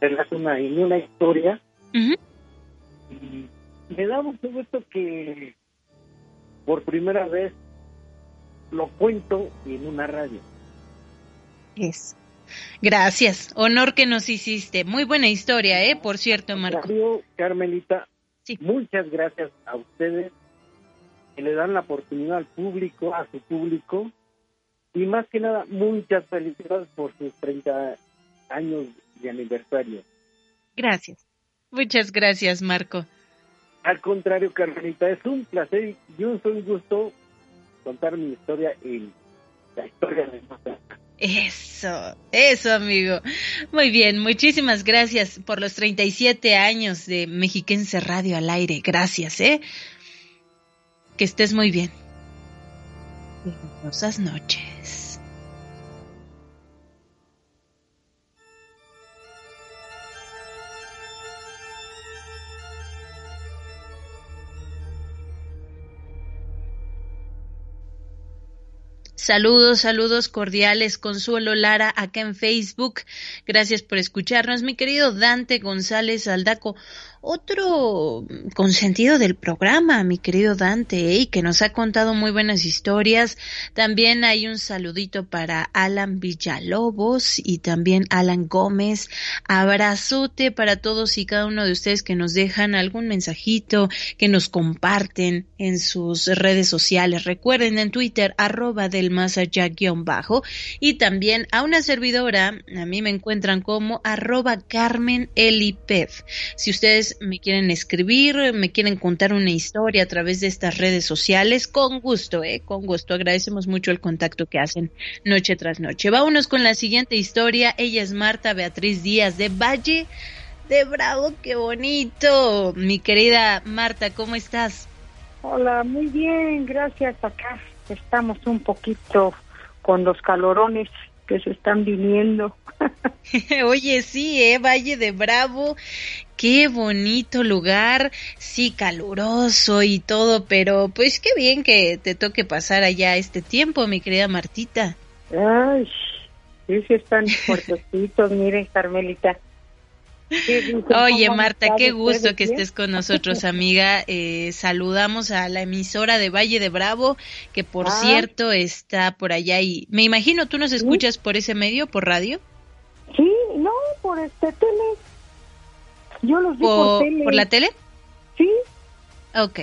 relaciona en una historia y me da mucho gusto que por primera vez lo cuento en una radio. Es. Gracias, honor que nos hiciste. Muy buena historia, ¿eh? Por cierto, Marco. Carmelita, sí. muchas gracias a ustedes que le dan la oportunidad al público, a su público, y más que nada, muchas felicidades por sus 30 años de aniversario. Gracias. Muchas gracias, Marco. Al contrario, Carmelita, es un placer y un, gusto contar mi historia en la historia de Eso, eso amigo. Muy bien, muchísimas gracias por los 37 años de Mexiquense Radio al aire. Gracias, ¿eh? Que estés muy bien. Buenas noches. Saludos, saludos cordiales. Consuelo Lara acá en Facebook. Gracias por escucharnos. Mi querido Dante González Aldaco otro consentido del programa, mi querido Dante, y que nos ha contado muy buenas historias. También hay un saludito para Alan Villalobos y también Alan Gómez. Abrazote para todos y cada uno de ustedes que nos dejan algún mensajito, que nos comparten en sus redes sociales. Recuerden en Twitter, arroba del más allá guion bajo. Y también a una servidora, a mí me encuentran como arroba Carmen Elipef. Si ustedes me quieren escribir, me quieren contar una historia a través de estas redes sociales, con gusto, ¿eh? Con gusto. Agradecemos mucho el contacto que hacen noche tras noche. Vámonos con la siguiente historia. Ella es Marta Beatriz Díaz de Valle de Bravo. ¡Qué bonito! Mi querida Marta, ¿cómo estás? Hola, muy bien, gracias. Acá estamos un poquito con los calorones que se están viniendo. Oye, sí, ¿eh? Valle de Bravo, qué bonito lugar, sí, caluroso y todo, pero pues qué bien que te toque pasar allá este tiempo, mi querida Martita. Ay, sí, sí están fuertecitos, miren, Carmelita. Oye, Marta, qué gusto que estés con nosotros, amiga. Eh, saludamos a la emisora de Valle de Bravo, que por ah. cierto está por allá y me imagino tú nos escuchas por ese medio, por radio. Sí, no, por este tele. Yo los vi por, tele. ¿Por la tele? Sí. Ok.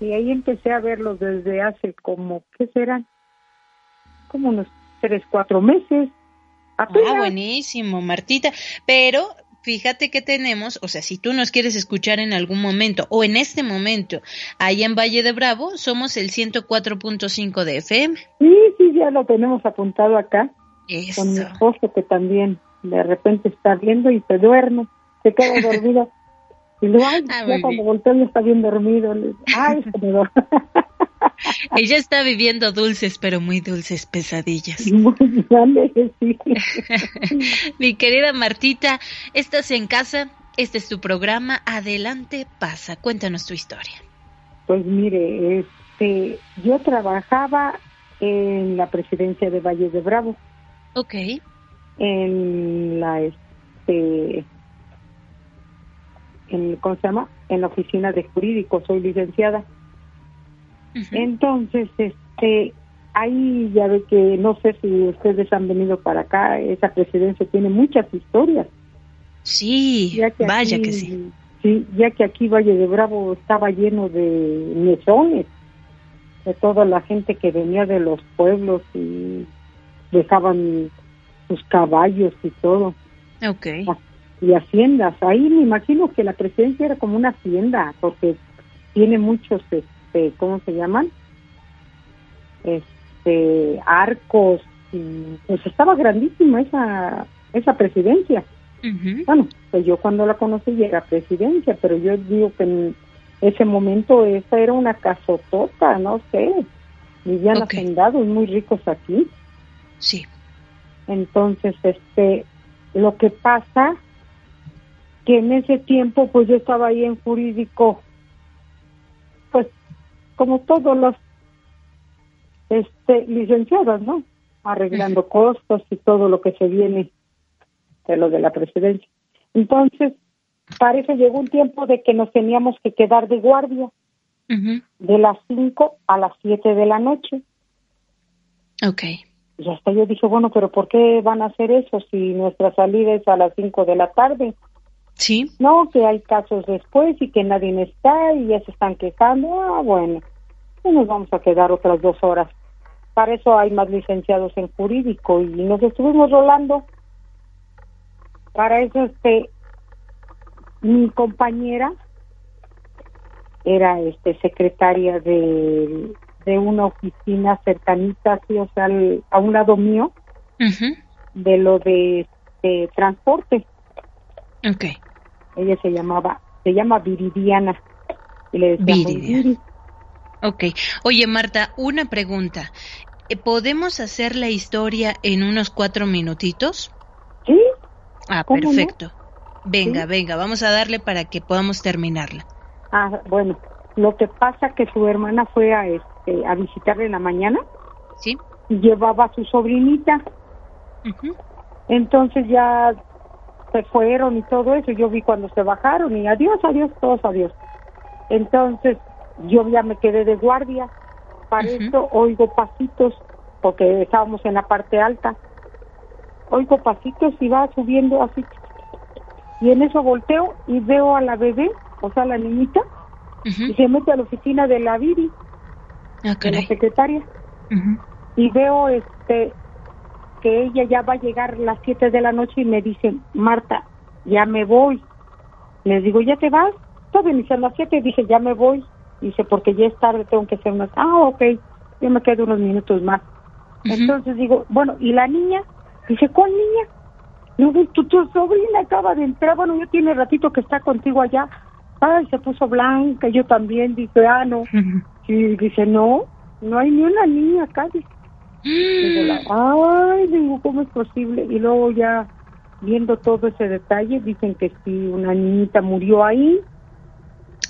Y ahí empecé a verlos desde hace como, ¿qué serán? Como unos tres, cuatro meses. Ah, buenísimo, Martita. Pero fíjate que tenemos, o sea, si tú nos quieres escuchar en algún momento o en este momento, ahí en Valle de Bravo, somos el 104.5 de FM. Sí, sí, ya lo tenemos apuntado acá. Con mi esposo que también de repente está viendo y se duerme, se queda dormido. Y luego, ay, ah, ya cuando volteo ya está bien dormido. Ay, se me Ella está viviendo dulces, pero muy dulces pesadillas. Muy grande, sí. Mi querida Martita, estás en casa, este es tu programa, adelante, pasa, cuéntanos tu historia. Pues mire, este, yo trabajaba en la presidencia de Valle de Bravo. Ok. En la, este, en, ¿cómo se llama? En la oficina de jurídico, soy licenciada. Entonces, este, ahí ya ve que no sé si ustedes han venido para acá, esa presidencia tiene muchas historias. Sí, vaya que sí. Sí, ya que aquí Valle de Bravo estaba lleno de mesones, de toda la gente que venía de los pueblos y dejaban sus caballos y todo. Ok. Y haciendas. Ahí me imagino que la presidencia era como una hacienda, porque tiene muchos, este, ¿cómo se llaman? Este, arcos. Y, pues estaba grandísima esa, esa presidencia. Bueno, pues yo cuando la conocí ya era presidencia, pero yo digo que en ese momento esa era una casotota, no sé. Vivían hacendados muy ricos aquí. Sí. Entonces, este, lo que pasa que en ese tiempo, pues yo estaba ahí en jurídico, pues como todos los este, licenciados, ¿no? Arreglando costos y todo lo que se viene de lo de la presidencia. Entonces, parece llegó un tiempo de que nos teníamos que quedar de guardia de las 5 a las 7 de la noche. Ok. Y hasta yo dije, bueno, pero ¿por qué van a hacer eso si nuestra salida es a las 5 de la tarde? Sí. No, que hay casos después y que nadie está y ya se están quejando. Ah, bueno, pues nos vamos a quedar otras dos horas. Para eso hay más licenciados en jurídico y nos estuvimos rolando. Para eso, este, mi compañera era este secretaria de, de una oficina cercanita, así, o sea, a un lado mío, de lo de, transporte. Okay. Ella se llamaba, se llama Viridiana. Y le decíamos Viri. Ok. Oye, Marta, una pregunta. Eh, ¿Podemos hacer la historia en unos cuatro minutitos? Sí. Ah, perfecto. Venga, venga, vamos a darle para que podamos terminarla. Ah, bueno, lo que pasa que su hermana fue a este a visitarle en la mañana. Sí. Y llevaba a su sobrinita. Entonces ya se fueron y todo eso. Yo vi cuando se bajaron y adiós, adiós, todos adiós. Entonces yo ya me quedé de guardia. Para eso oigo pasitos, porque estábamos en la parte alta. Oigo pasitos y va subiendo así. Y en eso volteo y veo a la bebé, o sea, la niñita, y se mete a la oficina de la Viri, ah, la secretaria. Y veo este que ella ya va a llegar a las 7 de la noche y me dice, Marta, ya me voy. Le digo, ¿ya te vas? Todavía ni a las 7, dije, ya me voy. Dice, porque ya es tarde, tengo que hacer unas... Ah, ok, yo me quedo unos minutos más. Entonces digo, bueno, ¿y la niña? Dice, ¿cuál niña? Digo, tu, tu sobrina acaba de entrar, bueno, yo tiene ratito que está contigo allá. Ay, se puso blanca, yo también, dice, ah, no. Y dice, no, no hay ni una niña acá, dice. Ay, digo, ¿cómo es posible? Y luego ya viendo todo ese detalle, dicen que sí, una niñita murió ahí,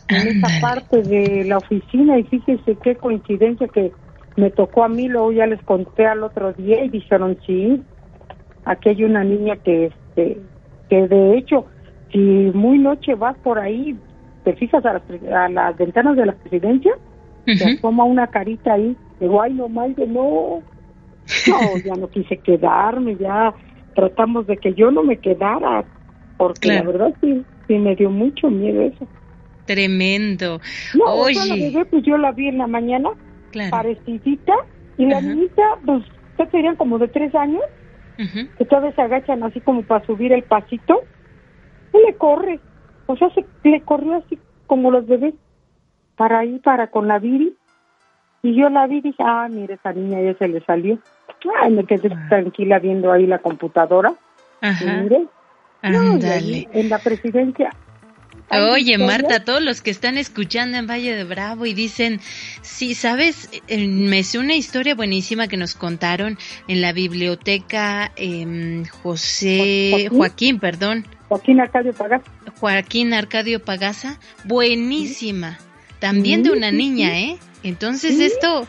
en esa parte de la oficina, y fíjense qué coincidencia que me tocó a mí, luego ya les conté al otro día y dijeron, sí, aquí hay una niña que, este, que de hecho, si muy noche vas por ahí, te fijas a las, a las ventanas de la presidencia, te asoma una carita ahí, digo, ay, no mal, de no, no, ya no quise quedarme, ya tratamos de que yo no me quedara, porque la verdad sí, sí me dio mucho miedo eso. Tremendo. No, Oye. la bebé, pues yo la vi en la mañana, parecidita, y la niñita, pues, serían como de tres años, que todavía se agachan así como para subir el pasito, y le corre, o sea, se le corrió así como los bebés, para ahí, para con la Viri, y yo la vi y dije, ah, mire, esa niña ya se le salió. Ay, me quedé ah. tranquila viendo ahí la computadora. Ajá. mire, en la presidencia Oye, Marta, todos los que están escuchando en Valle de Bravo y dicen, sí, sabes, eh, me sé una historia buenísima que nos contaron en la biblioteca eh, José, Joaquín, perdón. Joaquín Arcadio Pagasa. Joaquín Arcadio Pagasa, buenísima. También de una niña, ¿eh? Entonces esto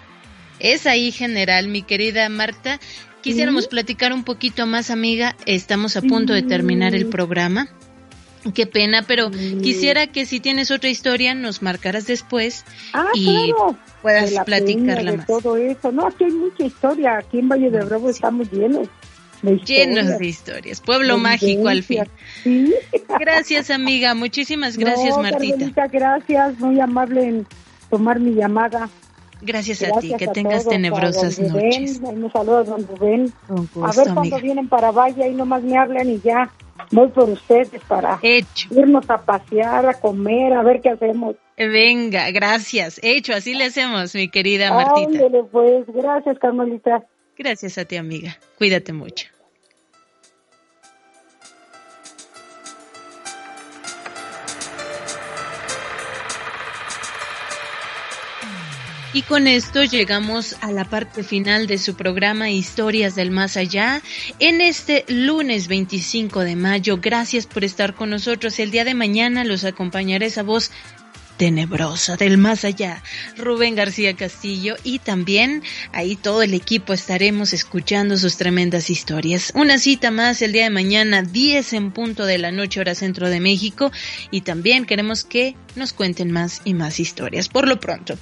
es ahí general, mi querida Marta. Quisiéramos platicar un poquito más, amiga. Estamos a punto de terminar el programa. Qué pena, pero quisiera que si tienes otra historia nos marcaras después ah, y puedas platicarla más. Todo eso, no, aquí hay mucha historia. Aquí en Valle de Bravo estamos llenos. De llenos de historias. Pueblo mágico al fin. ¿Sí? Gracias, amiga. Muchísimas gracias, Martita. gracias. Muy amable en tomar mi llamada. Gracias, a ti, que tengas tenebrosas noches. Un saludo a don Rubén. a ver cuándo vienen para Valle, ahí nomás me hablan y ya voy por ustedes para irnos a pasear, a comer, a ver qué hacemos. Venga, gracias. Hecho, así le hacemos, mi querida Martita. pues, gracias, Carmelita. Gracias a ti, amiga. Cuídate mucho. Y con esto llegamos a la parte final de su programa Historias del Más Allá en este lunes 25 de mayo. Gracias por estar con nosotros. El día de mañana los acompañaré esa voz tenebrosa del más allá, Rubén García Castillo y también ahí todo el equipo estaremos escuchando sus tremendas historias. Una cita más el día de mañana, 10 en punto de la noche hora centro de México y también queremos que nos cuenten más y más historias. Por lo pronto,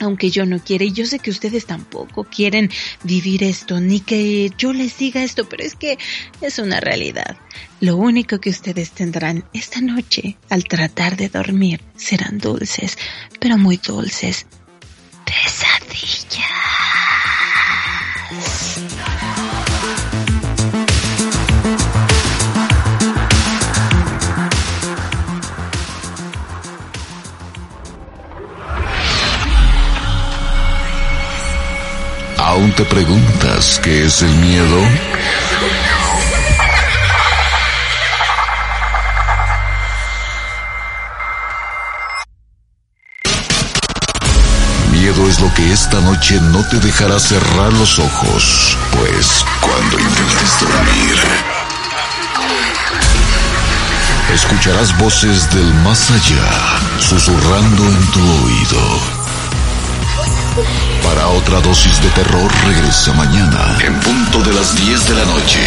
aunque yo no quiera, y yo sé que ustedes tampoco quieren vivir esto, ni que yo les diga esto, pero es que es una realidad. Lo único que ustedes tendrán esta noche al tratar de dormir serán dulces, pero muy dulces. Pesadillas. ¿Aún te preguntas qué es el miedo? Miedo es lo que esta noche no te dejará cerrar los ojos, pues cuando intentes dormir, escucharás voces del más allá susurrando en tu oído. Para otra dosis de terror regresa mañana en punto de las 10 de la noche.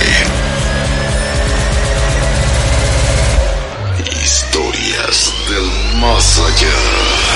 Historias del más allá.